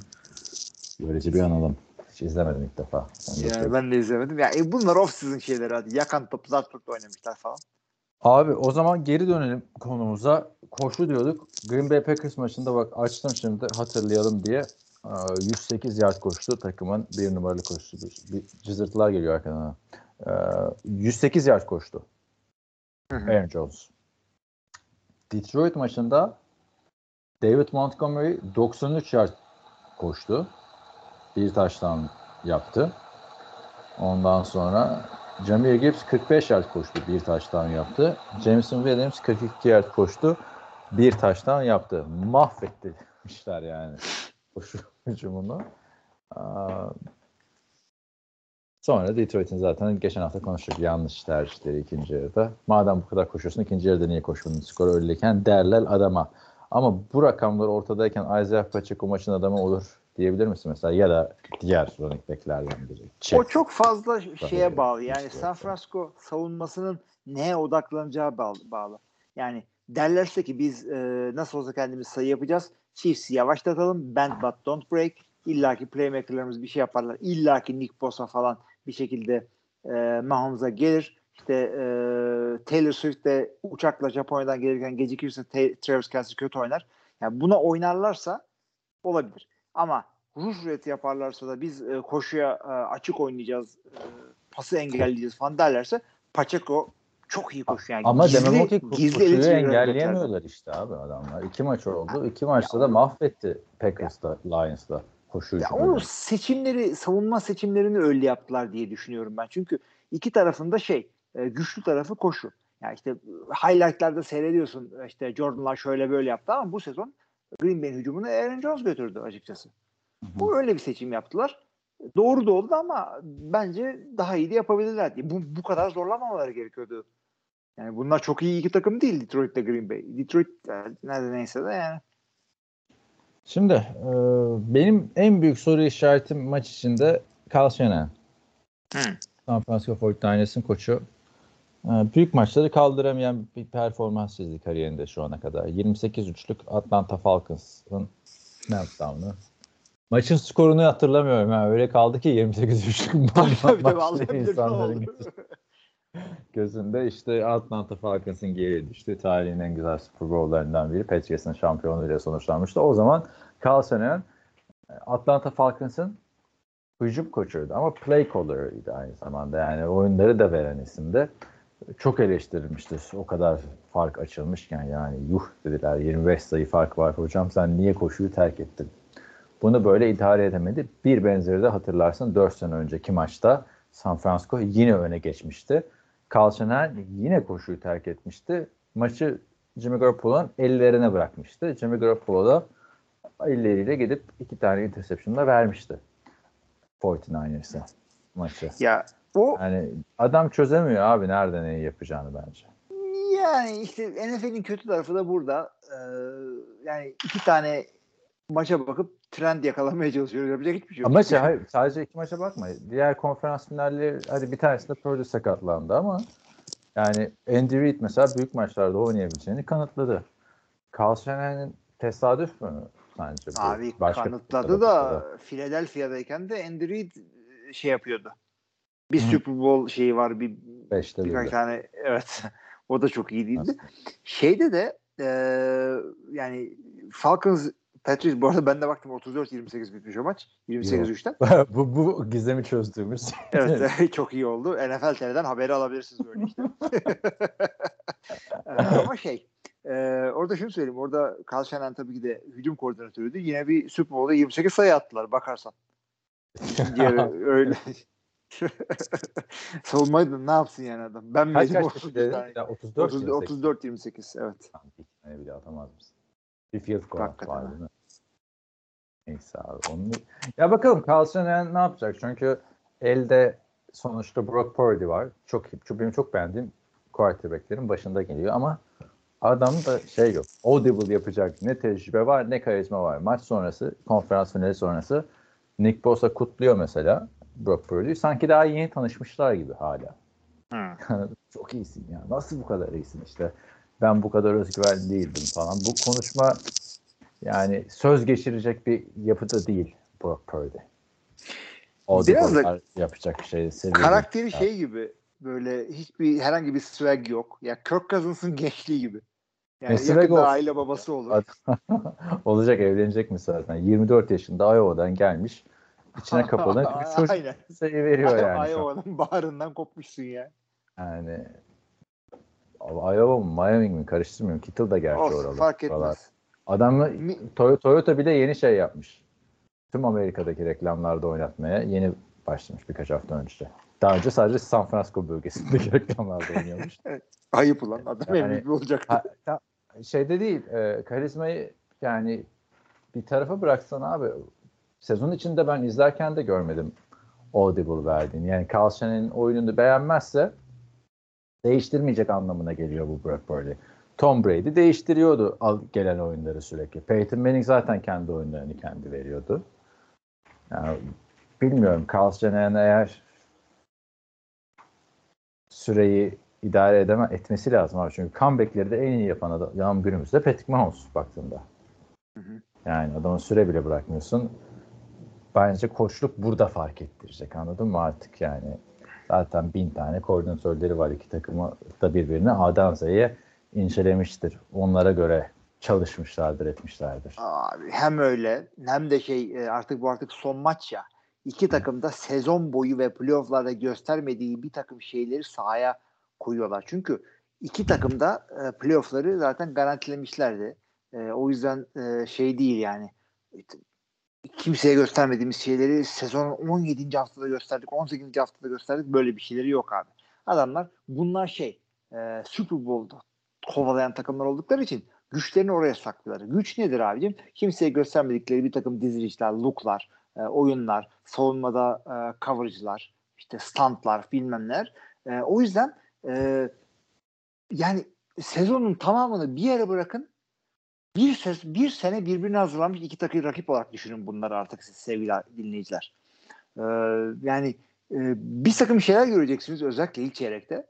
Böylece bir analım. Hiç izlemedim ilk defa. Yani ben de izlemedim. Ya e, bunlar off season şeyleri hadi. Yakan top Zartürk'te oynamışlar falan. Abi o zaman geri dönelim konumuza. Koşu diyorduk. Green Bay Packers maçında bak açtım şimdi hatırlayalım diye. Aa, 108 yard koştu takımın bir numaralı koşusu. Bir cızırtılar geliyor arkadan. Ee, 108 yard koştu. Hı hı. Aaron Jones. Detroit maçında David Montgomery 93 yard koştu. Bir taştan yaptı. Ondan sonra Jameer Gibbs 45 yard koştu. Bir taştan yaptı. Jameson Williams 42 yard koştu. Bir taştan yaptı. Mahvetmişler yani koşu hücumunu. Sonra Detroit'in zaten geçen hafta konuştuk yanlış tercihleri ikinci yarıda. Madem bu kadar koşuyorsun ikinci yarıda niye koşmadın skor öyleyken derler adama. Ama bu rakamlar ortadayken Isaiah Pacheco maçın adamı olur diyebilir misin mesela ya da diğer running backlerden biri. Çek. O çok fazla şeye bağlı. Yani İşte. San Francisco savunmasının neye odaklanacağı bağlı. Yani derlerse ki biz e, nasıl olsa kendimiz sayı yapacağız. Chiefs'i yavaşlatalım. Bend but don't break. İlla ki playmakerlarımız bir şey yaparlar. İlla ki Nick Bosa falan bir şekilde e, Mahomes'a gelir. İşte e, Taylor Swift de uçakla Japonya'dan gelirken gecikirse Travis Kelsey kötü oynar. Yani buna oynarlarsa olabilir. Ama rush rate yaparlarsa da biz e, koşuya e, açık oynayacağız, e, pası engelleyeceğiz falan derlerse Pacheco çok iyi koşuyor. Yani Ama gizli, demem o ki gizli koşuyu engelleyemiyorlar işte abi adamlar. İki maç oldu. İki maçta da mahvetti Packers'la, Lions'la koşu Ya onu seçimleri, savunma seçimlerini öyle yaptılar diye düşünüyorum ben. Çünkü iki tarafında şey, e, güçlü tarafı koşu. Yani işte highlightlarda seyrediyorsun işte Jordan'lar şöyle böyle yaptı ama bu sezon Green Bay'in hücumunu Aaron Jones götürdü açıkçası. Bu öyle bir seçim yaptılar. Doğru da oldu ama bence daha iyi de yapabilirler diye. Bu, bu kadar zorlamamaları gerekiyordu. Yani bunlar çok iyi iki takım değil Detroit ile Green Bay. Detroit nerede neyse de yani. Şimdi e, benim en büyük soru işaretim maç içinde Carl Shanahan. Hı. San Francisco 49ers'ın koçu. E, büyük maçları kaldıramayan bir performans çizdi kariyerinde şu ana kadar. 28-3'lük Atlanta Falcons'ın meltdown'u. Maçın skorunu hatırlamıyorum. Ha. Öyle kaldı ki 28-3'lük Tabii tabii bilir ne insanların gözünde işte Atlanta Falcons'ın geri düştü. Tarihin en güzel Super Bowl'larından biri. Patriots'ın şampiyonluğuyla sonuçlanmıştı. O zaman Carl Shanahan Atlanta Falcons'ın hücum koçuydu ama play caller'ıydı aynı zamanda. Yani oyunları da veren isimde. Çok eleştirilmiştir. O kadar fark açılmışken yani yuh dediler 25 sayı fark var hocam sen niye koşuyu terk ettin? Bunu böyle idare edemedi. Bir benzeri de hatırlarsın 4 sene önceki maçta San Francisco yine öne geçmişti. Shanahan yine koşuyu terk etmişti. Maçı Jimmy Garoppolo'nun ellerine bırakmıştı. Jimmy Garoppolo da elleriyle gidip iki tane interception da vermişti. 49ers'e maçı. Ya o Yani adam çözemiyor abi nerede neyi yapacağını bence. Yani işte NFL'in kötü tarafı da burada. Ee, yani iki tane maça bakıp trend yakalamaya çalışıyoruz. Yapacak hiçbir şey yok. Ama şey, hayır, sadece iki maça bakma. Diğer konferans finalleri hadi bir tanesinde Purdy sakatlandı ama yani Andy Reid mesela büyük maçlarda oynayabileceğini kanıtladı. Carl Shanahan'ın tesadüf mü sence bu? Abi Başka kanıtladı da Philadelphia'dayken de Andy Reid e, şey yapıyordu. Bir Hı. Super Bowl şeyi var. Bir, Beşte birkaç tane evet. o da çok iyi değildi. Aslında. Şeyde de e, yani Falcons Patriots bu arada ben de baktım 34-28 bitmiş o maç. 28-3'ten. bu, bu gizemi çözdüğümüz. Evet çok iyi oldu. NFL TV'den haberi alabilirsiniz böyle işte. Ama şey e, orada şunu söyleyeyim. Orada Carl Shanahan tabii ki de hücum koordinatörüydü. Yine bir Super Bowl'da 28 sayı attılar bakarsan. Diğeri öyle. Savunmayı da ne yapsın yani adam? Ben Kaç kaç kişi dedin? Ya 34 30, 34 28 evet. Bir tane bile atamaz mısın? Bir field goal var değil mi? Neyse abi. Onu... Ya bakalım Carl Shanahan ne yapacak? Çünkü elde sonuçta Brock Purdy var. Çok, çok benim çok beğendiğim quarterback'lerin başında geliyor ama adam da şey yok. Audible yapacak ne tecrübe var ne karizma var. Maç sonrası, konferans finali sonrası Nick Bosa kutluyor mesela Brock Purdy'yi. Sanki daha yeni tanışmışlar gibi hala. çok iyisin ya. Nasıl bu kadar iyisin işte. Ben bu kadar özgüvenli değildim falan. Bu konuşma yani söz geçirecek bir yapıda değil Brock Purdy. O Biraz da yapacak bir şey. Karakteri değil. şey gibi böyle hiçbir herhangi bir swag yok. Ya Kirk Cousins'ın gençliği gibi. Yani swag yakında olsun. aile babası olur. Olacak evlenecek mi zaten? 24 yaşında Iowa'dan gelmiş. İçine kapalı bir çocuk Aynen. sayı veriyor yani. Iowa'nın bağrından kopmuşsun ya. Yani Iowa mı Miami mi karıştırmıyorum. Kittle da gerçi Olsun oralı. fark oralar. etmez. Toy- Toyota bile yeni şey yapmış. Tüm Amerika'daki reklamlarda oynatmaya yeni başlamış birkaç hafta önce. Daha önce sadece San Francisco bölgesindeki reklamlarda oynuyormuş. Ayıp ulan adam Yani- MVP olacaktı. Ha, ta- şeyde değil, e, karizmayı yani bir tarafa bıraksan abi sezon içinde ben izlerken de görmedim audible verdiğini. Yani Carl Shannon'in oyununu beğenmezse değiştirmeyecek anlamına geliyor bu Brock Purdy. Tom Brady değiştiriyordu gelen oyunları sürekli. Peyton Manning zaten kendi oyunlarını kendi veriyordu. Yani bilmiyorum Carl Shannon'ın eğer süreyi idare edeme etmesi lazım abi. Çünkü comeback'leri de en iyi yapan adam günümüzde Patrick Mahomes baktığında. Hı hı. Yani adamın süre bile bırakmıyorsun. Bence koçluk burada fark ettirecek anladın mı artık yani. Zaten bin tane koordinatörleri var iki takımı da birbirini A'dan Z'ye incelemiştir. Onlara göre çalışmışlardır, etmişlerdir. Abi hem öyle hem de şey e, artık bu artık son maç ya. İki takım da sezon boyu ve playofflarda göstermediği bir takım şeyleri sahaya koyuyorlar. Çünkü iki takım da e, playoffları zaten garantilemişlerdi. E, o yüzden şey değil yani. Kimseye göstermediğimiz şeyleri sezonun 17. haftada gösterdik, 18. haftada gösterdik. Böyle bir şeyleri yok abi. Adamlar bunlar şey e, Super Bowl'da kovalayan takımlar oldukları için güçlerini oraya saklıyorlar. Güç nedir abicim? Kimseye göstermedikleri bir takım dizilişler, looklar, e, oyunlar, savunmada e, coverage'lar, işte stuntlar, bilmem neler. E, o yüzden e, yani sezonun tamamını bir yere bırakın. Bir, ses, bir sene birbirine hazırlanmış iki takım rakip olarak düşünün bunları artık siz sevgili dinleyiciler. E, yani e, bir takım şeyler göreceksiniz özellikle ilk çeyrekte.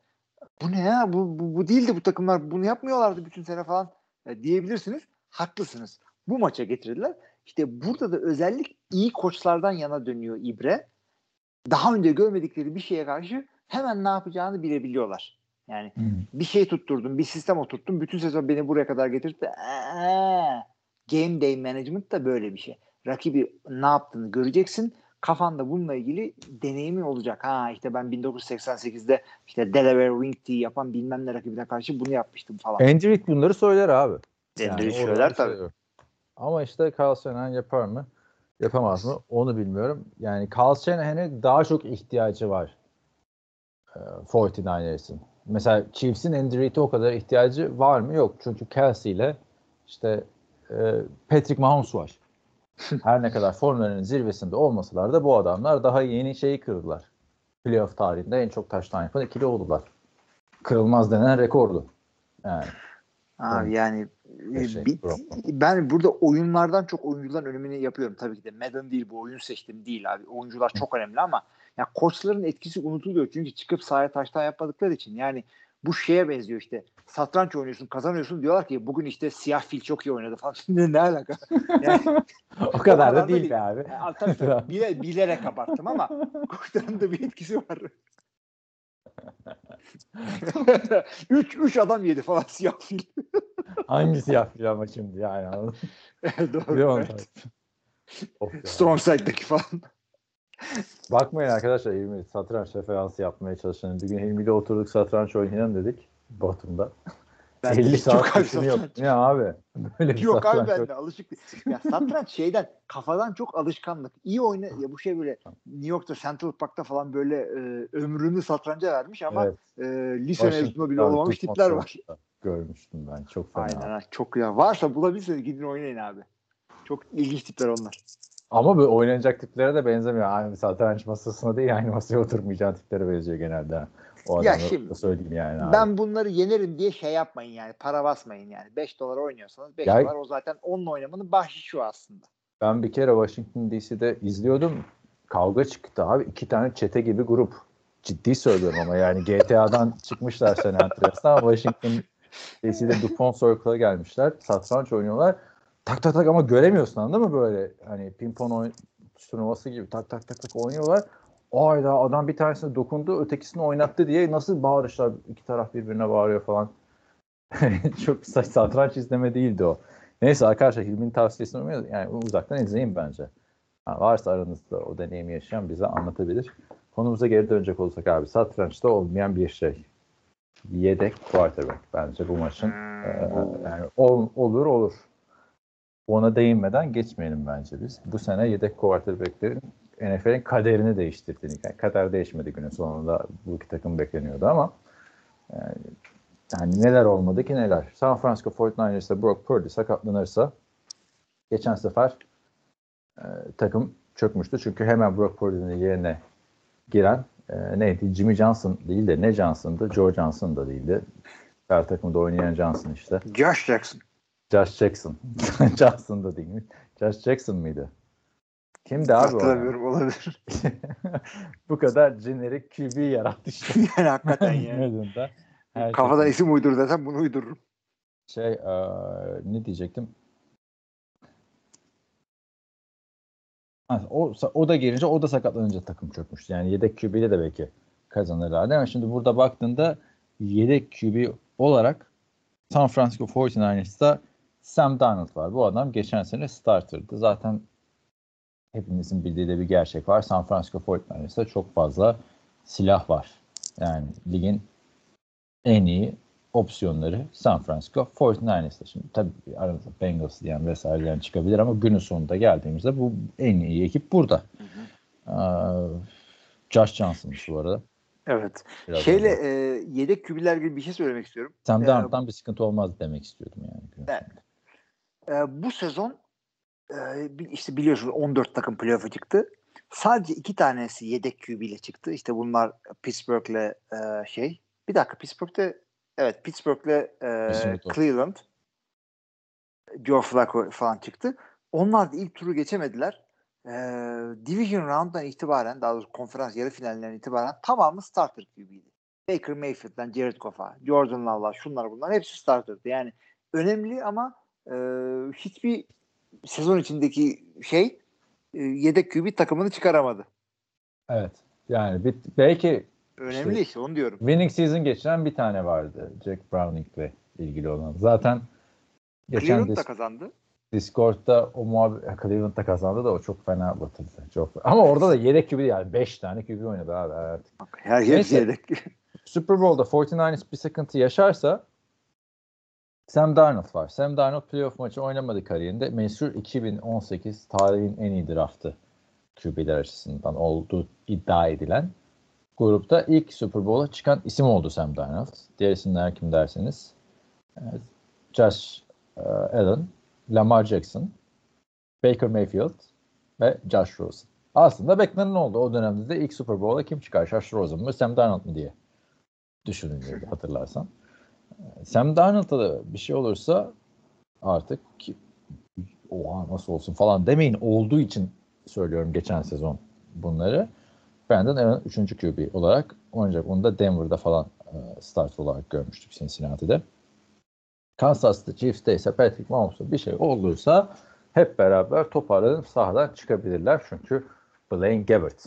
Bu ne ya? Bu, bu, bu değildi bu takımlar. Bunu yapmıyorlardı bütün sene falan e, diyebilirsiniz. Haklısınız. Bu maça getirdiler. İşte burada da özellik iyi koçlardan yana dönüyor İbre. Daha önce görmedikleri bir şeye karşı hemen ne yapacağını bilebiliyorlar. Yani Hmm. bir şey tutturdum, bir sistem oturttum. Bütün sezon beni buraya kadar getirdi. Aa, game day management da böyle bir şey. Rakibi ne yaptığını göreceksin. Kafanda bununla ilgili deneyimin olacak. Ha işte ben 1988'de işte Delaware Wing Tea yapan bilmem ne rakibine karşı bunu yapmıştım falan. Reid bunları söyler abi. Reid oradan söyler tabii. söylüyor. Ama işte Carl Shanahan yapar mı? Yapamaz mı? Onu bilmiyorum. Yani Carl Shanahan'e daha çok ihtiyacı var e, 49ers'ın. Mesela Chiefs'in Andy Reid'e o kadar ihtiyacı var mı? Yok. Çünkü Kelsey ile işte e, Patrick Mahomes var. Her ne kadar formlarının zirvesinde olmasalar da bu adamlar daha yeni şeyi kırdılar. Playoff tarihinde en çok taştan yapan ikili oldular. Kırılmaz denen rekordu. Yani Abi yani Şey, bir- ben burada oyunlardan çok oyuncuların önümünü yapıyorum. Tabii ki de Madden değil bu oyun seçtim değil abi. Oyuncular çok önemli ama ya koçların etkisi unutuluyor. Çünkü çıkıp sahaya taştan yapmadıkları için. Yani bu şeye benziyor işte. Satranç oynuyorsun, kazanıyorsun. Diyorlar ki bugün işte siyah fil çok iyi oynadı falan. ne, ne alaka? Yani, o kadar da kadar da değil değil. be abi. yani, tabii, tabii, bile, bilerek abarttım ama koçların da bir etkisi var. üç, üç adam yedi falan siyah fil. Hangisi yapacağım ama şimdi yani anladın mı? Doğru. Evet. Strong side'daki falan. Bakmayın arkadaşlar Hilmi satranç referansı yapmaya çalışan. Bir gün Hilmi ile oturduk satranç oynayalım dedik Batum'da. Ben 50 hiç saat yok düşünüyor. satranç. Ne abi? Böyle Yok abi ben yok. de alışık değil. Ya satranç şeyden kafadan çok alışkanlık. İyi oyna ya bu şey böyle New York'ta Central Park'ta falan böyle e, ömrünü satranca vermiş ama Evet. e, lise mezunu bile olmamış tipler var. Görmüştüm ben. Çok fena. Aynen çok güzel. Varsa bulabilirseniz gidin oynayın abi. Çok ilginç tipler onlar. Ama böyle oynanacak tiplere de benzemiyor. Aynı satranç masasına değil aynı masaya oturmayacağın tiplere benziyor genelde. O Ya şimdi, söyleyeyim yani. abi. Ben bunları yenerim diye şey yapmayın yani. Para basmayın yani. 5 dolara oynuyorsanız 5 Ya- dolar o zaten onunla oynamanın bahşişi o aslında. Ben bir kere Washington DC'de izliyordum. Kavga çıktı abi. iki tane çete gibi grup. Ciddi söylüyorum ama yani GTA'dan çıkmışlar San Andreas'tan. Washington DC'de DuPont Circle'a gelmişler. Satranç oynuyorlar. Tak tak tak ama göremiyorsun anladın mı böyle? Hani pimpon oyun turnuvası gibi tak tak tak tak oynuyorlar. Ayda adam bir tanesine dokundu ötekisini oynattı diye nasıl bağırışlar iki taraf birbirine bağırıyor falan. Çok satranç izleme değildi o. Neyse arkadaşlar Hilmi'nin tavsiyesini uymayın. Yani uzaktan izleyin bence. Ha, varsa aranızda o deneyimi yaşayan bize anlatabilir. Konumuza geri dönecek olursak abi satrançta olmayan bir şey. Yedek quarterback bence bu maçın. Ee, yani ol- olur olur. Ona değinmeden geçmeyelim bence biz. Bu sene yedek quarterback'lerin NFL'in kaderini değiştirdiğini, yani kader değişmedi günün sonunda bu iki takım bekleniyordu ama yani, yani neler olmadı ki neler. San Francisco 49ers'da Brock Purdy sakatlanırsa geçen sefer e, takım çökmüştü. Çünkü hemen Brock Purdy'nin yerine giren e, neydi? Jimmy Johnson değil de ne Johnson'dı? Joe Johnson da değildi. Her takımda oynayan Johnson işte. Josh Jackson. Josh Jackson. Johnson da değil mi? Josh Jackson mıydı? Kimdi abi? Hatırlamıyorum olabilir. Bu kadar jenerik QB yarattı işte. yani hakikaten yani. Her Kafadan şey- isim uydur desem bunu uydururum. şey eee, ne diyecektim? O, o da gelince o da sakatlanınca takım çökmüştü. Yani yedek QB ile de belki kazanırlardı ama şimdi burada baktığında yedek QB olarak San Francisco 49ers'ta Sam Darnold var. Bu adam geçen sene starterdı. Zaten hepimizin bildiği de bir gerçek var. San Francisco 49ers'ta çok fazla silah var. Yani ligin en iyi opsiyonları San Francisco 49ers'ta. Şimdi tabii aranızda Bengals diyen vesaire diyen çıkabilir ama günün sonunda geldiğimizde bu en iyi ekip burada. Ee, Josh Johnson'mış bu arada. Evet. Biraz Şeyle önce. e, yedek kübiler gibi bir şey söylemek istiyorum. Sam Ee, Darnold'dan bir sıkıntı olmaz demek istiyordum yani. sonunda. E, bu sezon e, işte biliyorsunuz 14 takım playoff'a çıktı. Sadece iki tanesi yedek QB ile çıktı. İşte bunlar Pittsburgh'le e, şey. Bir dakika Pittsburgh'te evet Pittsburgh'le e. Cleveland Joe Flacco falan çıktı. Onlar da ilk turu geçemediler. E, Division Round'dan itibaren daha doğrusu konferans yarı finalinden itibaren tamamı starter QB'ydi. Baker Mayfield'dan Jared Goff'a, Jordan Love'la şunlar bunlar hepsi starter'dı. Yani önemli ama e, hiçbir sezon içindeki şey e, yedek QB takımını çıkaramadı. Evet. Yani bir, belki Önemli İşte- onu diyorum. winning season geçiren bir tane vardı. Jack Browning'le ilgili olan. Zaten geçen Cleveland da kazandı. Discord'da o muhabbet Cleveland'da kazandı da o çok fena batırdı. Çok. Ama orada da yedek gibi yani 5 tane QB oynadı abi artık. Her yer yedek. Super Bowl'da 49ers bir sıkıntı yaşarsa Sam Darnold var. Sam Darnold playoff maçı oynamadı kariyerinde. Meşhur 2018 tarihin en iyi draftı QB'ler açısından olduğu iddia edilen grupta ilk Super Bowl'a çıkan isim oldu Sam Darnold. Diğer isimler kim derseniz e, Josh e, Allen, Lamar Jackson, Baker Mayfield ve Josh Rosen. Aslında beklenen oldu. O dönemde de ilk Super Bowl'a kim çıkar? Josh Rosen mı, Sam Darnold mu diye düşünülüyordu hatırlarsan. Sam Darnold'a da bir şey olursa artık ki, oha nasıl olsun falan demeyin olduğu için söylüyorum geçen sezon bunları. Brandon Allen 3. QB olarak oynayacak. Onu da Denver'da falan e, start olarak görmüştük Cincinnati'de. Kansas City Chiefs'te ise Patrick Mahomes'a bir şey olursa hep beraber toparlanıp sahadan çıkabilirler. Çünkü Blaine Gabbert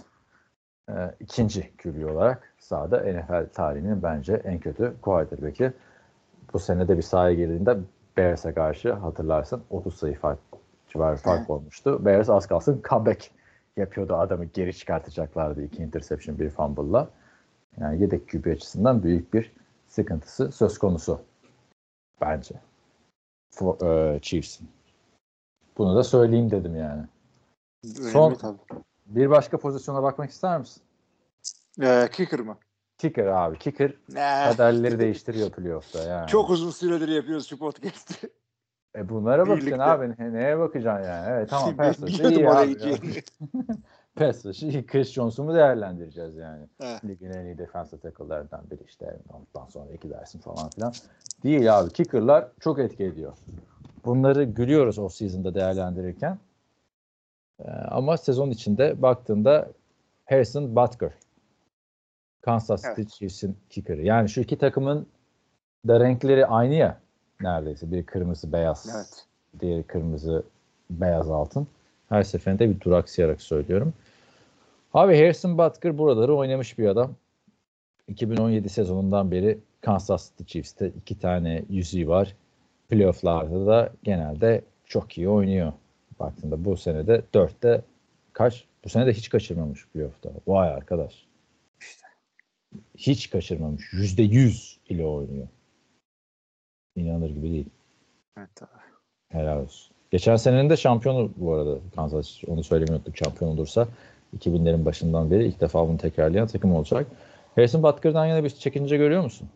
e, ikinci QB olarak sahada NFL tarihinin bence en kötü quarterback'i. Bu sene de bir sahaya girdiğinde Bears'e karşı hatırlarsın 30 sayı fark civarı fark olmuştu. Bears az kalsın comeback yapıyordu adamı geri çıkartacaklardı iki interception bir fumble'la. Yani yedek QB açısından büyük bir sıkıntısı söz konusu bence. For, e, Chiefs'in. Bunu da söyleyeyim dedim yani. Önemli Son- tabii. Bir başka pozisyona bakmak ister misin? Ee, kicker mı? Kicker abi. Kicker Ee, kaderleri değiştiriyor playoff'ta yani. Çok uzun süredir yapıyoruz şu podcast'i. E bunlara bakacaksın abi. Ne- Neye bakacaksın yani? Evet tamam. Pass rush'ı iyi abi. Pass rush'ı. Chris mu değerlendireceğiz yani? Evet. Ligin en iyi defensive tackle'lardan biri işte. Ondan sonra iki dersin falan filan. Değil abi. Kicker'lar çok etki ediyor. Bunları gülüyoruz off season'da değerlendirirken. Ee, ama sezon içinde baktığında Harrison Butker Kansas City Evet. Chiefs'in kicker'ı. Yani şu iki takımın da renkleri aynı ya neredeyse. Bir kırmızı beyaz. Evet. Diğeri kırmızı beyaz altın. Her seferinde bir duraksayarak söylüyorum. Abi Harrison Butker buraları oynamış bir adam. 2017 sezonundan beri Kansas City Chiefs'te iki tane yüzüğü var. Playoff'larda da genelde çok iyi oynuyor. Baktığında bu sene de 4'te kaç? Bu sene de hiç kaçırmamış playoff'ta. Vay arkadaş. Hiç kaçırmamış. Yüzde yüz ile oynuyor. İnanılır gibi değil. Evet, tabii. Helal olsun. Geçen senenin de şampiyonu bu arada Kansas. Onu söylemeyi unuttuk. Şampiyon olursa 2000'lerin başından beri ilk defa bunu tekrarlayan takım olacak. Harrison Butker'dan yana bir çekince görüyor musun?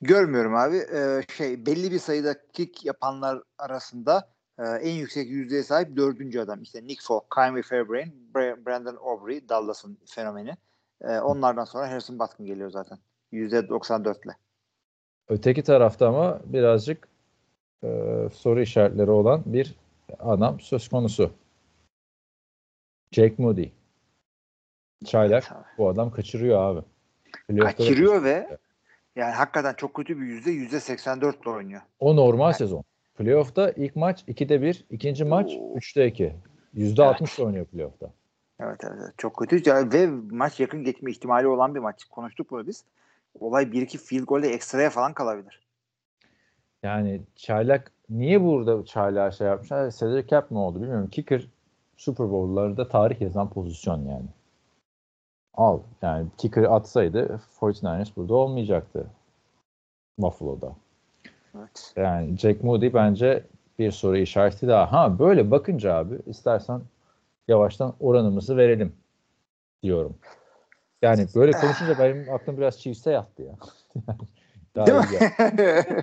Görmüyorum abi. Ee, şey belli bir sayıda kick yapanlar arasında e, en yüksek yüzdeye sahip dördüncü adam. İşte Nick Folk, Kyle Fairbrain, Bra- Brandon Aubrey, Dallas'ın fenomeni. Ee, onlardan sonra Harrison Butker geliyor zaten. Yüzde 94 ile. Öteki tarafta ama birazcık e, soru işaretleri olan bir adam söz konusu. Jake Moody. Çaylak bu adam kaçırıyor abi. Playoff'ta da Kaçırıyor ve yani hakikaten çok kötü bir yüzde. Yüzde 84 ile oynuyor. O normal sezon. Playoff'ta ilk maç 2'de 1, ikinci maç Oo. 3'te 2. %60 oynuyor playoff'ta. Evet, evet evet. çok kötü ve maç yakın geçme ihtimali olan bir maç. Konuştuk bunu biz. Olay bir iki field golle ekstraya falan kalabilir. Yani Çaylak niye burada Çaylak şey yapmışlar? Cedric Cap mi oldu bilmiyorum. Kicker Super Bowl'larda tarih yazan pozisyon yani. Al. Yani kicker atsaydı 49ers burada olmayacaktı. Buffalo'da. Evet. Yani Jack Moody bence bir soru işareti daha. Ha böyle bakınca abi istersen yavaştan oranımızı verelim diyorum. Yani böyle konuşunca benim aklım biraz Chiefs'e yattı ya. daha Değil iyi mi?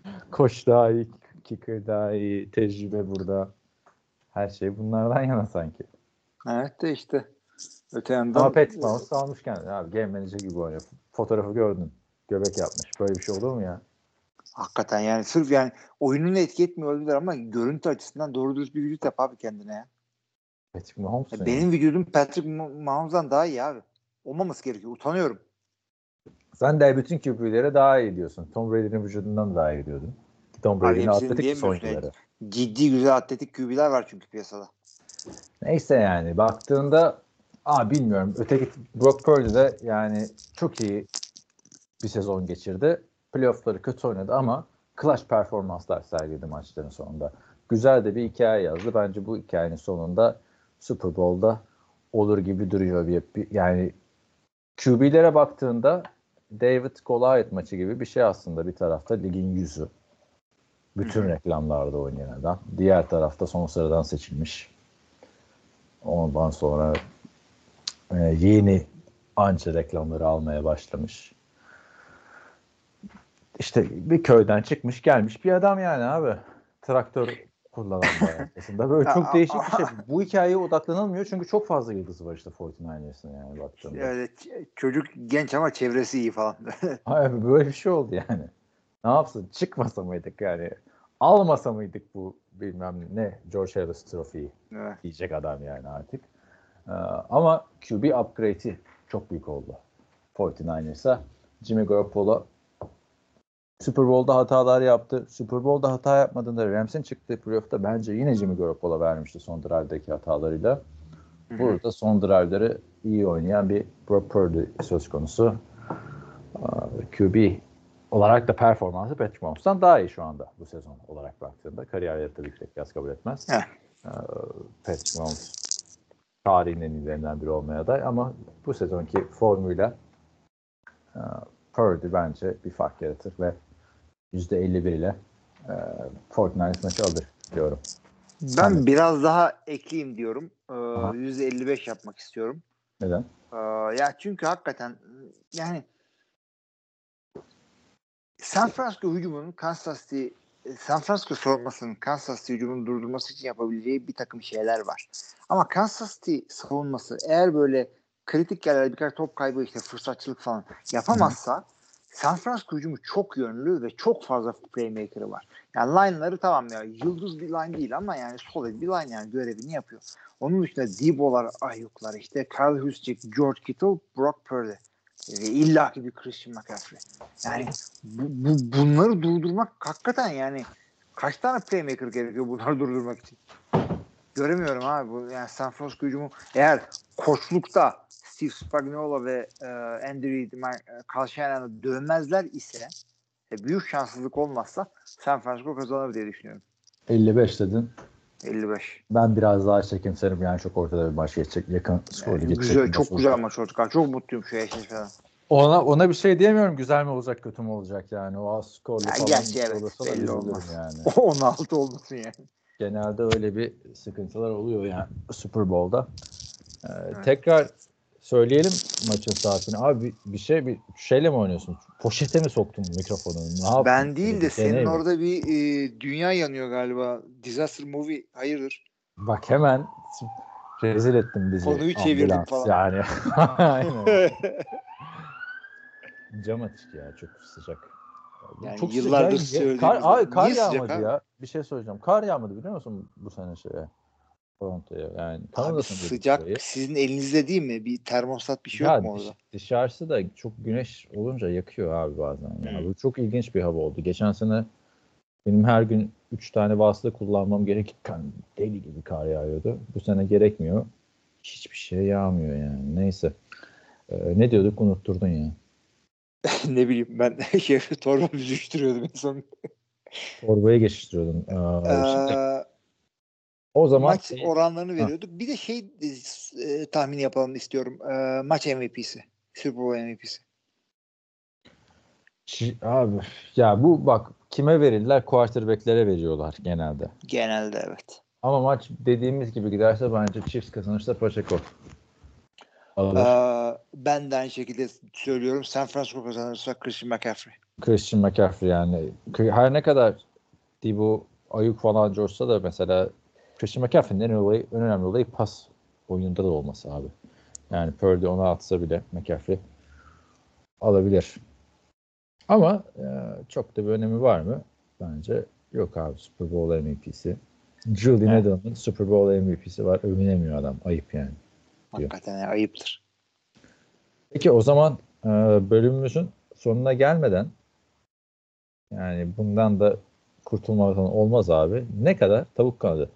Koç daha iyi, kicker daha iyi, tecrübe burada. Her şey bunlardan yana sanki. evet de işte. Öte yandan Ama Pat Mahomes kendini abi. Game manager gibi oynuyor. Fotoğrafı gördün. Göbek yapmış. Böyle bir şey olur mu ya? Hakikaten yani sırf yani oyununu etki etmiyor olabilir ama görüntü açısından doğru dürüst bir vücut yap abi kendine ya. Patrick Mahomes. Ya yani. Benim vücudum Patrick Ma- Mahomes'dan daha iyi abi. Olmaması gerekiyor. Utanıyorum. Sen de bütün QB'lere daha iyi diyorsun. Tom Brady'nin vücudundan daha iyi diyordun. Tom Brady'nin atletik son yılları. Ciddi güzel atletik QB'ler var çünkü piyasada. Neyse yani baktığında aa bilmiyorum. Öteki Brock Purdy de yani çok iyi bir sezon geçirdi. Playoff'ları kötü oynadı ama clutch performanslar sergiledi maçların sonunda. Güzel de bir hikaye yazdı. Bence bu hikayenin sonunda Super Bowl'da olur gibi duruyor. Bir, bir- yani QB'lere baktığında David Goliath maçı gibi bir şey aslında bir tarafta ligin yüzü. Bütün reklamlarda oynayan adam. Diğer tarafta son sıradan seçilmiş. Ondan sonra e, yeni anca reklamları almaya başlamış. İşte bir köyden çıkmış gelmiş bir adam yani abi. Traktör kullanan aslında. Böyle çok değişik bir şey. Bu hikayeye odaklanılmıyor çünkü çok fazla yıldızı var işte 49ers'ın yani baktığında. Ç- çocuk genç ama çevresi iyi falan. Abi böyle bir şey oldu yani. Ne yapsın? Çıkmasa mıydık yani? Almasa mıydık bu bilmem ne George Harris Trophy'yi evet. diyecek adam yani artık. Ee, ama QB upgrade'i çok büyük oldu. 49ers'a. Jimmy Garoppolo Super Bowl'da hatalar yaptı. Super Bowl'da hata yapmadığında Rams'in çıktığı playoff'ta bence yine Jimmy Garoppolo vermişti son drive'daki hatalarıyla. Burada son drive'ları iyi oynayan bir Brock Purdy söz konusu. QB olarak da performansı Patrick Mahomes'tan daha iyi şu anda bu sezon olarak baktığında. Kariyerleri tabii ki kıyas kabul etmez. Heh. Patrick Mahomes tarihin en iyilerinden biri olmaya aday ama bu sezonki formuyla Purdy bence bir fark yaratır ve %51 ile e, 49ers maçı alır diyorum. Ben biraz daha ekleyeyim diyorum. Aha. %55 yapmak istiyorum. Neden? Ee, ya çünkü hakikaten yani San Francisco hücumunun Kansas City San Francisco savunmasının Kansas City hücumunu durdurması için yapabileceği bir takım şeyler var. Ama Kansas City savunması eğer böyle kritik yerlerde birkaç top kaybı işte fırsatçılık falan yapamazsa San Francisco hücumu çok yönlü ve çok fazla playmaker'ı var. Yani line'ları tamam ya yıldız bir line değil ama yani solid bir line yani görevini yapıyor. Onun dışında Debo'lar, Ayuk'lar işte Kyle Juszczyk, George Kittle, Brock Purdy. Ve illa ki bir Christian McCaffrey. Yani bu, bu, bunları durdurmak hakikaten yani kaç tane playmaker gerekiyor bunları durdurmak için? Göremiyorum abi. Bu, yani San Francisco hücumu eğer koçlukta Steve Spagnuolo ve e, Reid, Mar- e, Kyle Shanahan'ı dövmezler ise e, büyük şanssızlık olmazsa San Francisco kazanır diye düşünüyorum. 55 dedin. 55. Ben biraz daha çekimserim yani çok ortada bir maç geçecek. Yakın skorlu Yani geçecek. güzel, çok güzel maç olacak. Çok mutluyum şu eşleşmeden. Ona ona bir şey diyemiyorum. Güzel mi olacak, kötü mü olacak yani. O az skorlu Ya falan gerçi evet, olursa da belli üzülürüm olmaz. yani. 16 olmasın yani. genelde öyle bir sıkıntılar oluyor yani Super Bowl'da. Ee, Tekrar söyleyelim maçın saatini. Abi bir, şey bir şeyle mi oynuyorsun? Poşete mi soktun mikrofonu? Ne yaptın? Ben değil de senin deney mi? orada bir e, dünya yanıyor galiba. Disaster movie hayırdır? Bak hemen rezil ettin bizi. Konuyu çevirdik ambulans. falan. Yani. Aynen. Cam açık ya çok sıcak. Yani çok yıllardır sıcak. Kar, ay, kar Niye sıcak yağmadı abi? ya. Bir şey söyleyeceğim. Kar yağmadı biliyor musun bu sene şeye? Toronto'ya. Yani Abi sıcak burayı. sizin elinizde değil mi? Bir termostat bir şey Ya yok mu orada? dışarısı da çok güneş olunca yakıyor abi bazen. Ya. Hmm. Bu çok ilginç bir hava oldu. Geçen sene benim her gün 3 tane vasıta kullanmam gerekirken deli gibi kar yağıyordu. Bu sene gerekmiyor. Hiçbir şey yağmıyor yani. Neyse. Ee, ne diyorduk unutturdun ya. ne bileyim ben torba büzüştürüyordum en son. Torbayı geçiştiriyordun. Ee, şimdi, Ee, o zaman maç oranlarını veriyorduk. Bir de şey e, tahmini yapalım istiyorum. Ee, maç MVP'si. Super Bowl MVP'si. Abi ya bu bak kime verirler? Quarterback'lere veriyorlar genelde. Genelde evet. Ama maç dediğimiz gibi giderse bence Chiefs kazanırsa Pacheco. Ee, ben de aynı şekilde söylüyorum. San Francisco kazanırsa Christian McCaffrey. Christian McCaffrey yani her ne kadar Dibu ayık falan coşsa da mesela Christian McCaffrey'nin en, olayı, en önemli olayı pas oyununda da olması abi. Yani Purdy ona atsa bile McCaffrey alabilir. Ama e, çok da bir önemi var mı? Bence yok abi Super Bowl MVP'si. Julian Evet. Edelman Super Bowl MVP'si var. Övünemiyor adam. Ayıp yani. Hakikaten yani ayıptır. Peki o zaman e, bölümümüzün sonuna gelmeden yani bundan da kurtulmadan olmaz abi. Ne kadar tavuk kanadı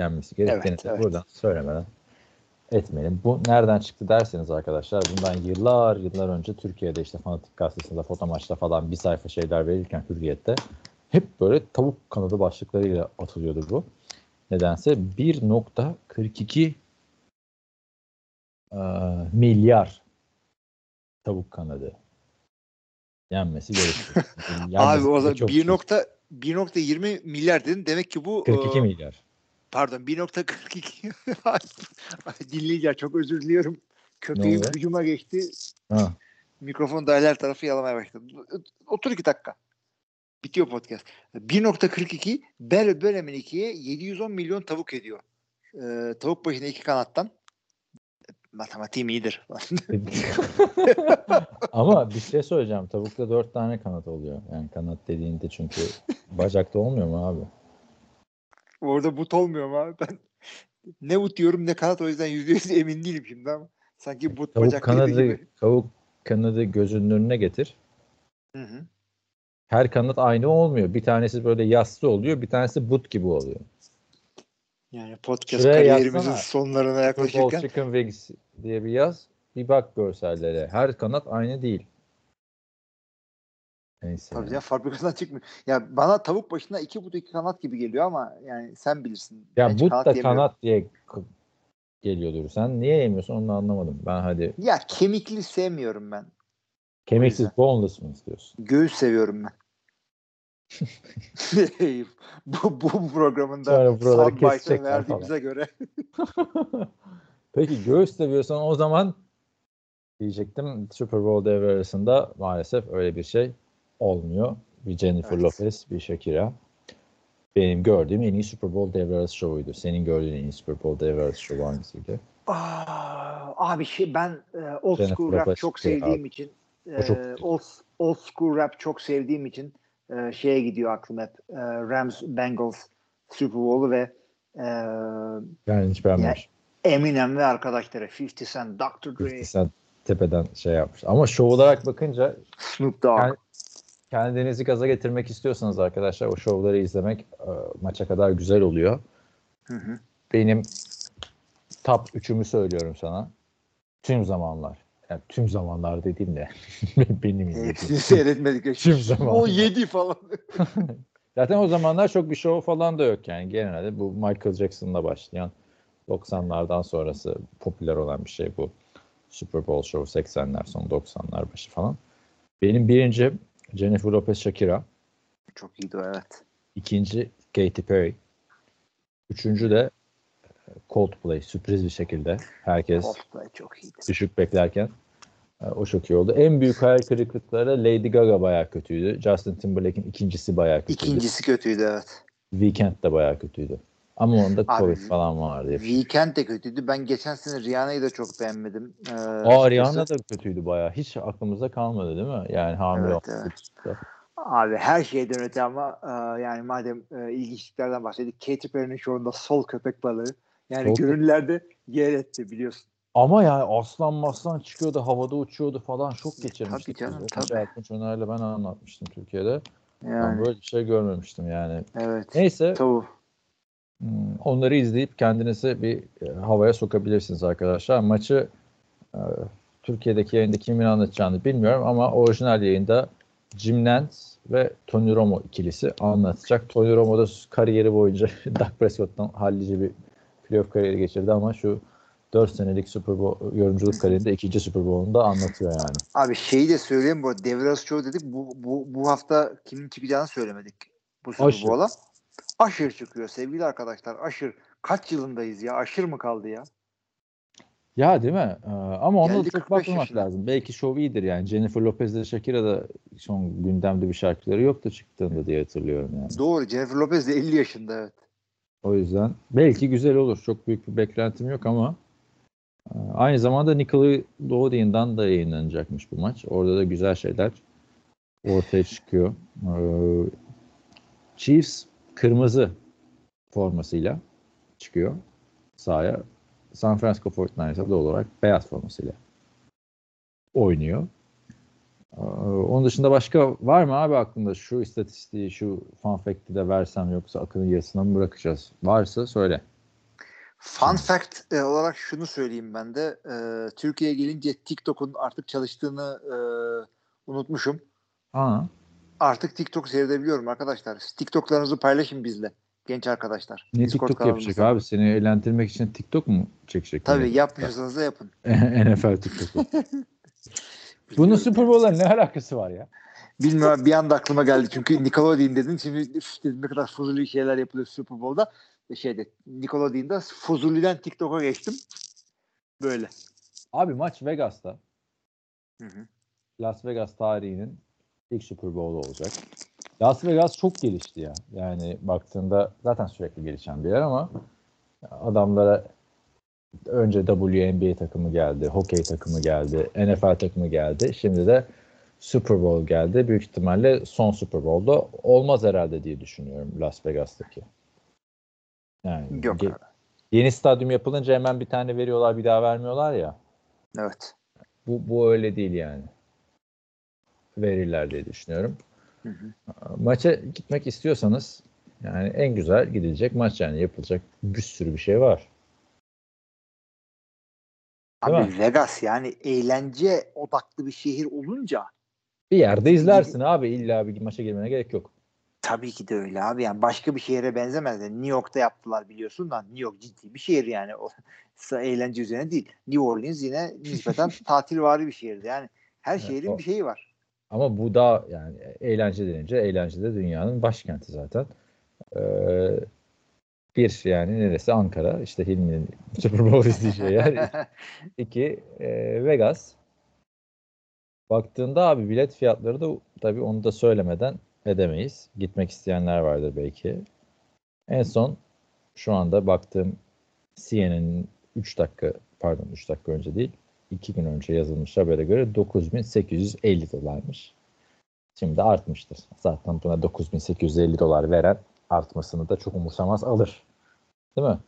yenmesi gerektiğini Evet, evet. buradan söylemeden etmeyelim. Bu nereden çıktı derseniz arkadaşlar bundan yıllar yıllar önce Türkiye'de işte Fanatik Gazetesi'nde foto maçta falan bir sayfa şeyler verirken Hürriyet'te hep böyle tavuk kanadı başlıklarıyla atılıyordu bu. Nedense 1.42 e, milyar tavuk kanadı yenmesi gerekiyor. Abi o zaman çok 1 şey. nokta 1.20 milyar dedin. Demek ki bu 42 e, milyar. Pardon 1.42 dinleyiciler çok özür diliyorum. Köpeğim hücuma geçti. Ha. Mikrofon da her tarafı yalamaya başladı. Otur iki dakika. Bitiyor podcast. 1.42 böl bölemin ikiye 710 milyon tavuk ediyor. Ee, tavuk başına iki kanattan. Matematiğim iyidir. Ama bir şey söyleyeceğim. Tavukta dört tane kanat oluyor. Yani kanat dediğinde çünkü bacakta olmuyor mu abi? Orada but olmuyor mu abi? Ben ne but diyorum ne kanat o yüzden %100 emin değilim şimdi ama. Sanki but Tavuk bacak kanadı gibi. tavuk kanadı gözünün önüne getir. Hı hı. Her kanat aynı olmuyor. Bir tanesi böyle yassı oluyor, bir tanesi but gibi oluyor. Yani podcast Şuraya kariyerimizin yazsana. sonlarına yaklaşırken Chicken Wings diye bir yaz. Bir bak görsellere. Her kanat aynı değil. Neyse. tabii yani. ya fabrikadan çıkmıyor. Ya bana tavuk başına iki but iki kanat gibi geliyor ama yani sen bilirsin. Ya but da yemiyorum. kanat diye geliyordur. Sen niye yemiyorsun onu anlamadım. Ben hadi Ya kemikli sevmiyorum ben. kemiksiz boneless mı istiyorsun? Göğüs seviyorum ben. bu, bu programın da Sonra buraları soundbite'ını kesecekler verdiğimize göre Peki göğüs seviyorsan o zaman diyecektim Super Bowl devre arasında maalesef öyle bir şey olmuyor. Bir Jennifer Evet. Lopez, bir Shakira. Benim gördüğüm en iyi Super Bowl devre arası şovuydu. Senin gördüğün en iyi Super Bowl devre arası şovu hangisiydi? Aa, abi şey ben e, old Jennifer school rap Lopez çok sevdiğim için O çok e, old, old school rap çok sevdiğim için e, şeye gidiyor aklım hep. E, Rams Bengals Super Bowl'u ve e, Yani hiç beğenmemiş. Eminem ve arkadaşları 50 Cent, Dr. Dre, Sen tepeden şey yapmış. Ama şov olarak bakınca Snoop Dogg. Yani- kendinizi gaza getirmek istiyorsanız arkadaşlar o şovları izlemek e, maça kadar güzel oluyor. Hı hı. benim top 3'ümü söylüyorum sana. Tüm zamanlar. Yani tüm zamanlar dediğim de benim izlediğim. seyretmedik. Tüm zaman. O 7 falan. Zaten o zamanlar çok bir show falan da yok yani. Genelde bu Michael Jackson'la başlayan 90'lardan sonrası popüler olan bir şey bu. Super Bowl show 80'ler son 90'lar başı falan. Benim birinci Jennifer Lopez Shakira. Çok iyiydi evet. ikinci Katy Perry. Üçüncü de Coldplay sürpriz bir şekilde herkes Coldplay çok iyiydi. düşük beklerken e, o çok iyi oldu. En büyük hayal kırıklıkları Lady Gaga bayağı kötüydü. Justin Timberlake'in ikincisi bayağı kötüydü. İkincisi kötüydü evet. Weekend de bayağı kötüydü. Ama onda Abi, Covid falan vardı. Weekend de kötüydü. Ben geçen sene Rihanna'yı da çok beğenmedim. Ee, Aa. Rihanna da kötüydü bayağı. Hiç aklımıza kalmadı değil mi? Yani hamile Evet, evet. Abi her şeyden öte ama e, yani madem e, ilginçliklerden bahsettik. Katy Perry'nin şovunda sol köpek balığı. Yani Sol- gönüllerde yer etti biliyorsun. Ama yani aslan maslan çıkıyordu, havada uçuyordu falan. Çok geçirmiştik. Tabii canım, biz. tabii. Önce Ertunç Öner'le ben anlatmıştım Türkiye'de. Ben Yani böyle bir şey görmemiştim yani. evet. Neyse Tabii. Hmm, Onları izleyip kendinizi bir e, havaya sokabilirsiniz arkadaşlar. Maçı e, Türkiye'deki yayında kimin anlatacağını bilmiyorum ama orijinal yayında Jim Nance ve Tony Romo ikilisi anlatacak. Tony Romo da kariyeri boyunca Dak Prescott'tan hallice bir playoff kariyeri geçirdi ama şu 4 senelik Super Bowl yorumculuk kariyerinde ikinci Super Bowl'unu da anlatıyor yani. Abi şeyi de söyleyeyim bu arası show dedik. Bu, bu, bu hafta kimin çıkacağını söylemedik. Bu Super. Bowl'a. Aşır çıkıyor sevgili arkadaşlar. Aşır. Kaç yılındayız ya? Aşır mı kaldı ya? Ya değil mi? Ee, ama ona da çok 45 bakmamak lazım. Belki şov iyidir yani. Jennifer Lopez ile Shakira da son gündemde bir şarkıları yoktu çıktığında diye hatırlıyorum yani. Doğru. Jennifer Lopez de 50 yaşında evet. O yüzden belki güzel olur. Çok büyük bir beklentim yok ama e, aynı zamanda Nickelodeon'dan da yayınlanacakmış bu maç. Orada da güzel şeyler ortaya çıkıyor. Ee, Chiefs kırmızı formasıyla çıkıyor sahaya. San Francisco 49ers'a doğal olarak beyaz formasıyla oynuyor. Ee, Onun dışında başka var mı abi aklında şu istatistiği, şu fun fact'i de versem yoksa akının yarısına mı bırakacağız? Varsa söyle. Fun fact e, olarak şunu söyleyeyim ben de. E, Türkiye'ye gelince TikTok'un artık çalıştığını e, unutmuşum. Aa, Artık TikTok seyredebiliyorum arkadaşlar. TikTok'larınızı paylaşın bizle. Genç arkadaşlar. ne Discord TikTok yapacak abi? Seni eğlendirmek için TikTok mu çekecek? Tabii yapmıyorsanız da yapın. NFL TikTok'u. Bunun Super Bowl'la ne alakası var ya? Bilmiyorum bir anda aklıma geldi çünkü Nickelodeon dedin. Şimdi üf, dedim ne kadar fuzuli şeyler yapılıyor Super Bowl'da. Şeyde Nickelodeon'da Fuzuli'den TikTok'a geçtim. Böyle. Abi maç Vegas'ta. Hı hı. Las Vegas tarihinin ilk Super Bowl'u olacak. Las Vegas çok gelişti ya. Yani baktığında zaten sürekli gelişen bir yer ama adamlara önce WNBA takımı geldi, hokey takımı geldi, NFL takımı geldi. Şimdi de Super Bowl geldi. Büyük ihtimalle son Super Bowl'da olmaz herhalde diye düşünüyorum Las Vegas'taki. Yani Yok ge- yeni stadyum yapılınca hemen bir tane veriyorlar bir daha vermiyorlar ya. Evet. Bu, bu öyle değil yani. Verirler diye düşünüyorum. Hı hı. Maça gitmek istiyorsanız yani en güzel gidilecek maç yani yapılacak bir sürü bir şey var. Değil Abi mi? Vegas yani eğlence odaklı bir şehir olunca Bir yerde izlersin abi illa bir maça girmene gerek yok. tabii ki de öyle abi. Yani başka bir şehre benzemez. Yani New York'ta yaptılar biliyorsun da New York ciddi bir şehir yani. O eğlence üzerine değil. New Orleans yine nispeten tatilvari bir şehirdi. Yani her Evet, şehrin o- bir şeyi var. Ama bu da yani eğlence denince eğlence de dünyanın başkenti zaten. Ee, bir yani neresi Ankara işte Hilmi'nin Super Bowl izleyeceği yer. İki e, Vegas. Baktığında abi bilet fiyatları da tabii onu da söylemeden edemeyiz. Gitmek isteyenler vardır belki. En son şu anda baktığım CNN'in 3 dakika pardon 3 dakika önce değil 2 gün önce yazılmış habere göre 9850 dolarmış. Şimdi artmıştır. Zaten buna 9850 dolar veren artmasını da çok umursamaz alır. Değil mi?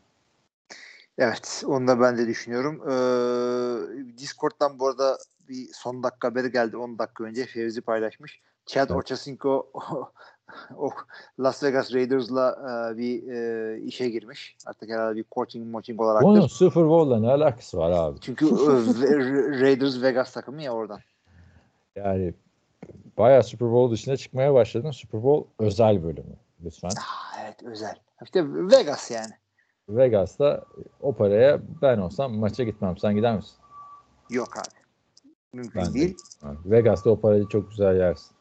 Evet, onu da ben de düşünüyorum. Ee, Discord'dan bu arada bir son dakika haberi geldi 10 dakika önce. Fevzi paylaşmış. Chad Evet. Ochocinco o Las Vegas Raiders'la e, bir e, işe girmiş. Artık herhalde bir coaching moching Bunun olaraktır. Super Bowl'la ne alakası var abi? Çünkü e, Raiders Vegas takımı ya oradan. Yani bayağı Super Bowl dışına çıkmaya başladın. Super Bowl özel bölümü lütfen. Ah, evet özel. İşte Vegas yani. Vegas'ta o paraya ben olsam maça gitmem. Sen gider misin? Yok abi. Mümkün Ben de değil. gitmem. Vegas'ta o parayı çok güzel yersin.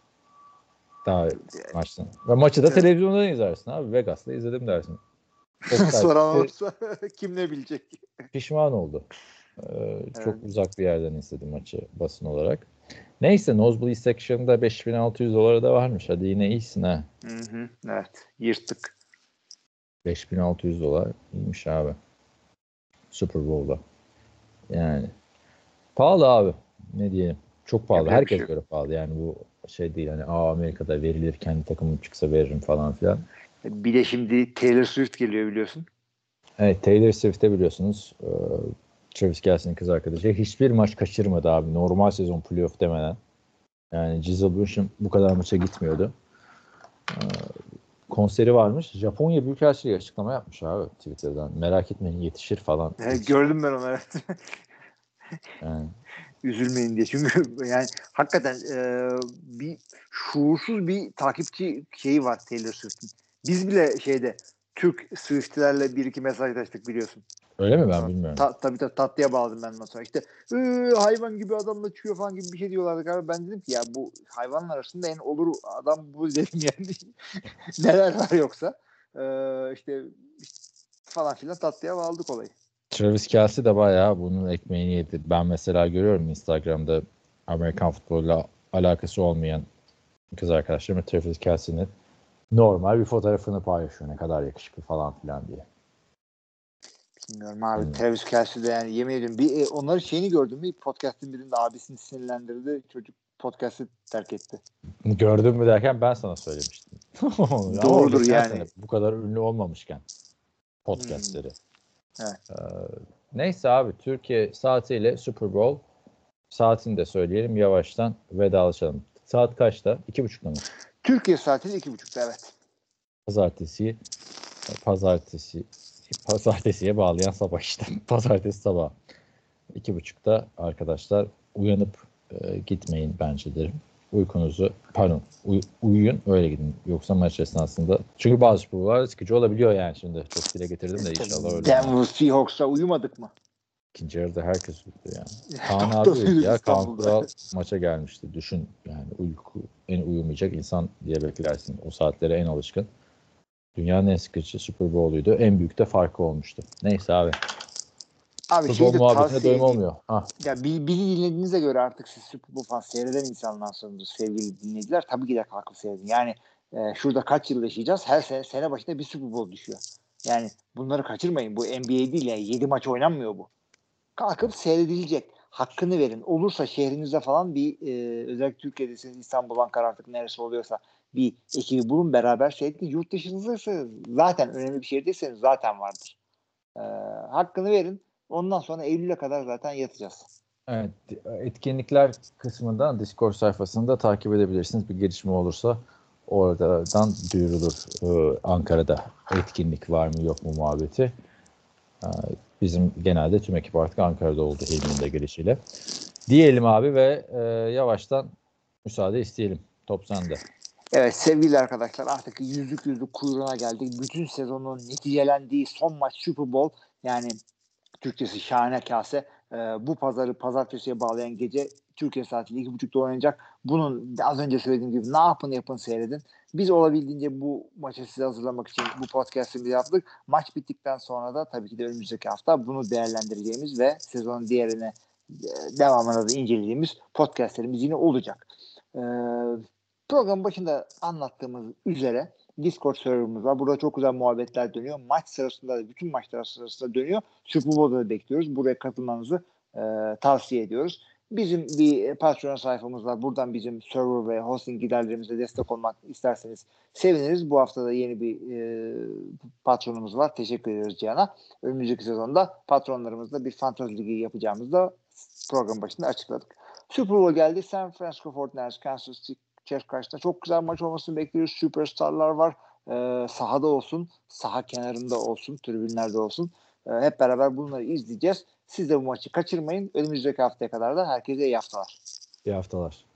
Daha maçtan. Ve maçı da Evet. televizyondan izlersin abi. Vegas'ta izledim dersin. Soran olursa kim ne bilecek? pişman oldu. Ee, Çok uzak bir yerden izledim maçı basın olarak. Neyse Nosebleed Section'da 5600 dolara da varmış. Hadi yine iyisin ha. Hı hı, evet yırttık. 5600 dolar iyiymiş abi. Super Bowl'da. Yani pahalı abi. Ne diyelim. Çok pahalı. Yapacak Herkes şey göre pahalı. Yani bu şey değil hani Aa, Amerika'da verilir kendi takımım çıksa veririm falan filan. Bir de şimdi Taylor Swift geliyor biliyorsun. Evet Taylor Swift'te biliyorsunuz e, Travis Kelce'nin kız arkadaşı hiçbir maç kaçırmadı abi. Normal sezon playoff demeden. Yani Gisele Bündchen bu kadar maça gitmiyordu. E, konseri varmış. Japonya Büyükelçiliği açıklama yapmış abi Twitter'dan. Merak etmeyin yetişir falan. He, gördüm ben onu evet. Yani, Üzülmeyin diye. Çünkü yani hakikaten e, bir şuursuz bir takipçi şeyi var Taylor Swift'in. Biz bile şeyde Türk Swift'lerle bir iki mesajlaştık biliyorsun. öyle mi ben bilmiyorum. Ta, tabii tabii tatlıya bağladım ben sonra. İşte "Ee, hayvan gibi adamla çıkıyor falan gibi bir şey diyorlardı galiba. Ben dedim ki ya bu hayvanlar arasında en olur adam bu dedim yani. Neler var yoksa. Ee, işte falan filan tatlıya bağladık olayı. Travis Kelce de bayağı bunun ekmeğini yedi. Ben mesela görüyorum Instagram'da Amerikan futboluyla alakası olmayan kız arkadaşlarım Travis Kelce'nin normal bir fotoğrafını paylaşıyor. Ne kadar yakışıklı falan filan diye. Bilmiyorum abi. Hmm. Travis Kelce de yani yemin ediyorum. Bir, e, onların şeyini gördüm. Bir podcast'ın birinde abisini sinirlendirdi. Çocuk podcast'ı terk etti. Gördün mü derken ben sana söylemiştim. Doğrudur yani. Bu kadar ünlü olmamışken podcastleri. Hmm. Evet. Ee, neyse abi Türkiye saatiyle Super Bowl saatini de söyleyelim yavaştan vedalaşalım. Saat kaçta? İki buçukta mı? Türkiye saatiyle iki buçukta evet. Pazartesi pazartesi pazartesiye bağlayan sabah işte. Pazartesi sabah. iki buçukta arkadaşlar uyanıp e, gitmeyin bence derim. Uykunuzu pardon uy- uyuyun öyle gidin. Yoksa maç esnasında çünkü bazı sporlar sıkıcı olabiliyor yani şimdi. Çok dile getirdim de inşallah öyle. Denver Seahawks'a uyumadık mı? İkinci yarıda herkes uyudu yani. Kaan abi uyudu ya. Kaan. Kural maça gelmişti. Düşün yani uyku en uyumayacak insan diye beklersin. O saatlere en alışkın. Dünyanın en sıkıcı Super Bowl'uydu. En büyük de farkı olmuştu. Neyse abi. Abi Bowl de muhabbetine doyum olmuyor. Ha. Ya bi- bizi dinlediğinize göre artık siz Super Bowl falan seyreden insanlarsınız sevgili dinleyiciler. Tabii ki de kalkıp seyredin. Yani e, şurada kaç yıl yaşayacağız? Her sene, sene başında bir Super Bowl düşüyor. Yani bunları kaçırmayın. Bu NBA değil yani 7 maç oynanmıyor bu. Kalkıp seyredilecek. Hakkını verin. Olursa şehrinizde falan bir e, özellikle Türkiye'deyseniz İstanbul, Ankara artık neresi oluyorsa bir ekibi bulun beraber seyredin. Yurt dışınızdaysa zaten önemli bir şehirdeyseniz zaten vardır. E, hakkını verin. Ondan sonra Eylül'e kadar zaten yatacağız. Evet, etkinlikler kısmından Discord sayfasında takip edebilirsiniz. Bir gelişme olursa oradan duyurulur. Ee, Ankara'da etkinlik var mı yok mu muhabbeti. Ee, bizim genelde tüm ekip artık Ankara'da oldu Hilmi'nin de gelişiyle. Diyelim abi ve e, yavaştan müsaade isteyelim. Top sende. Evet sevgili arkadaşlar artık yüzlük yüzlük kuyruğuna geldik. Bütün sezonun neticelendiği son maç Super Bowl yani Türkçesi şahane kase. Ee, bu pazarı pazartesiye bağlayan gece Türkiye saatiyle iki buçukta oynanacak. Bunun az önce söylediğim gibi ne yapın yapın seyredin. Biz olabildiğince bu maçı size hazırlamak için bu podcast'imizi yaptık. Maç bittikten sonra da tabii ki de önümüzdeki hafta bunu değerlendireceğimiz ve sezonun diğerine e, devamını da incelediğimiz podcastlerimiz yine olacak. Ee, Program başında anlattığımız üzere Discord serverımız var. Burada çok güzel muhabbetler dönüyor. Maç sırasında da bütün maçlar sırasında dönüyor. Super Bowl'da da bekliyoruz. Buraya katılmanızı e, tavsiye ediyoruz. Bizim bir Patreon sayfamız var. Buradan bizim server ve hosting giderlerimize destek olmak isterseniz seviniriz. Bu hafta da yeni bir e, patronumuz var. Teşekkür ediyoruz Cihan'a. Önümüzdeki sezonda patronlarımızla bir fantasy ligi yapacağımızı da program başında açıkladık. Super Bowl geldi. San Francisco 49ers, Kansas City Chiefs karşısında çok güzel maç olmasını bekliyoruz. Süperstarlar var. Ee, sahada olsun, saha kenarında olsun, tribünlerde olsun. Ee, hep beraber bunları izleyeceğiz. Siz de bu maçı kaçırmayın. Önümüzdeki haftaya kadar da herkese iyi haftalar. İyi haftalar.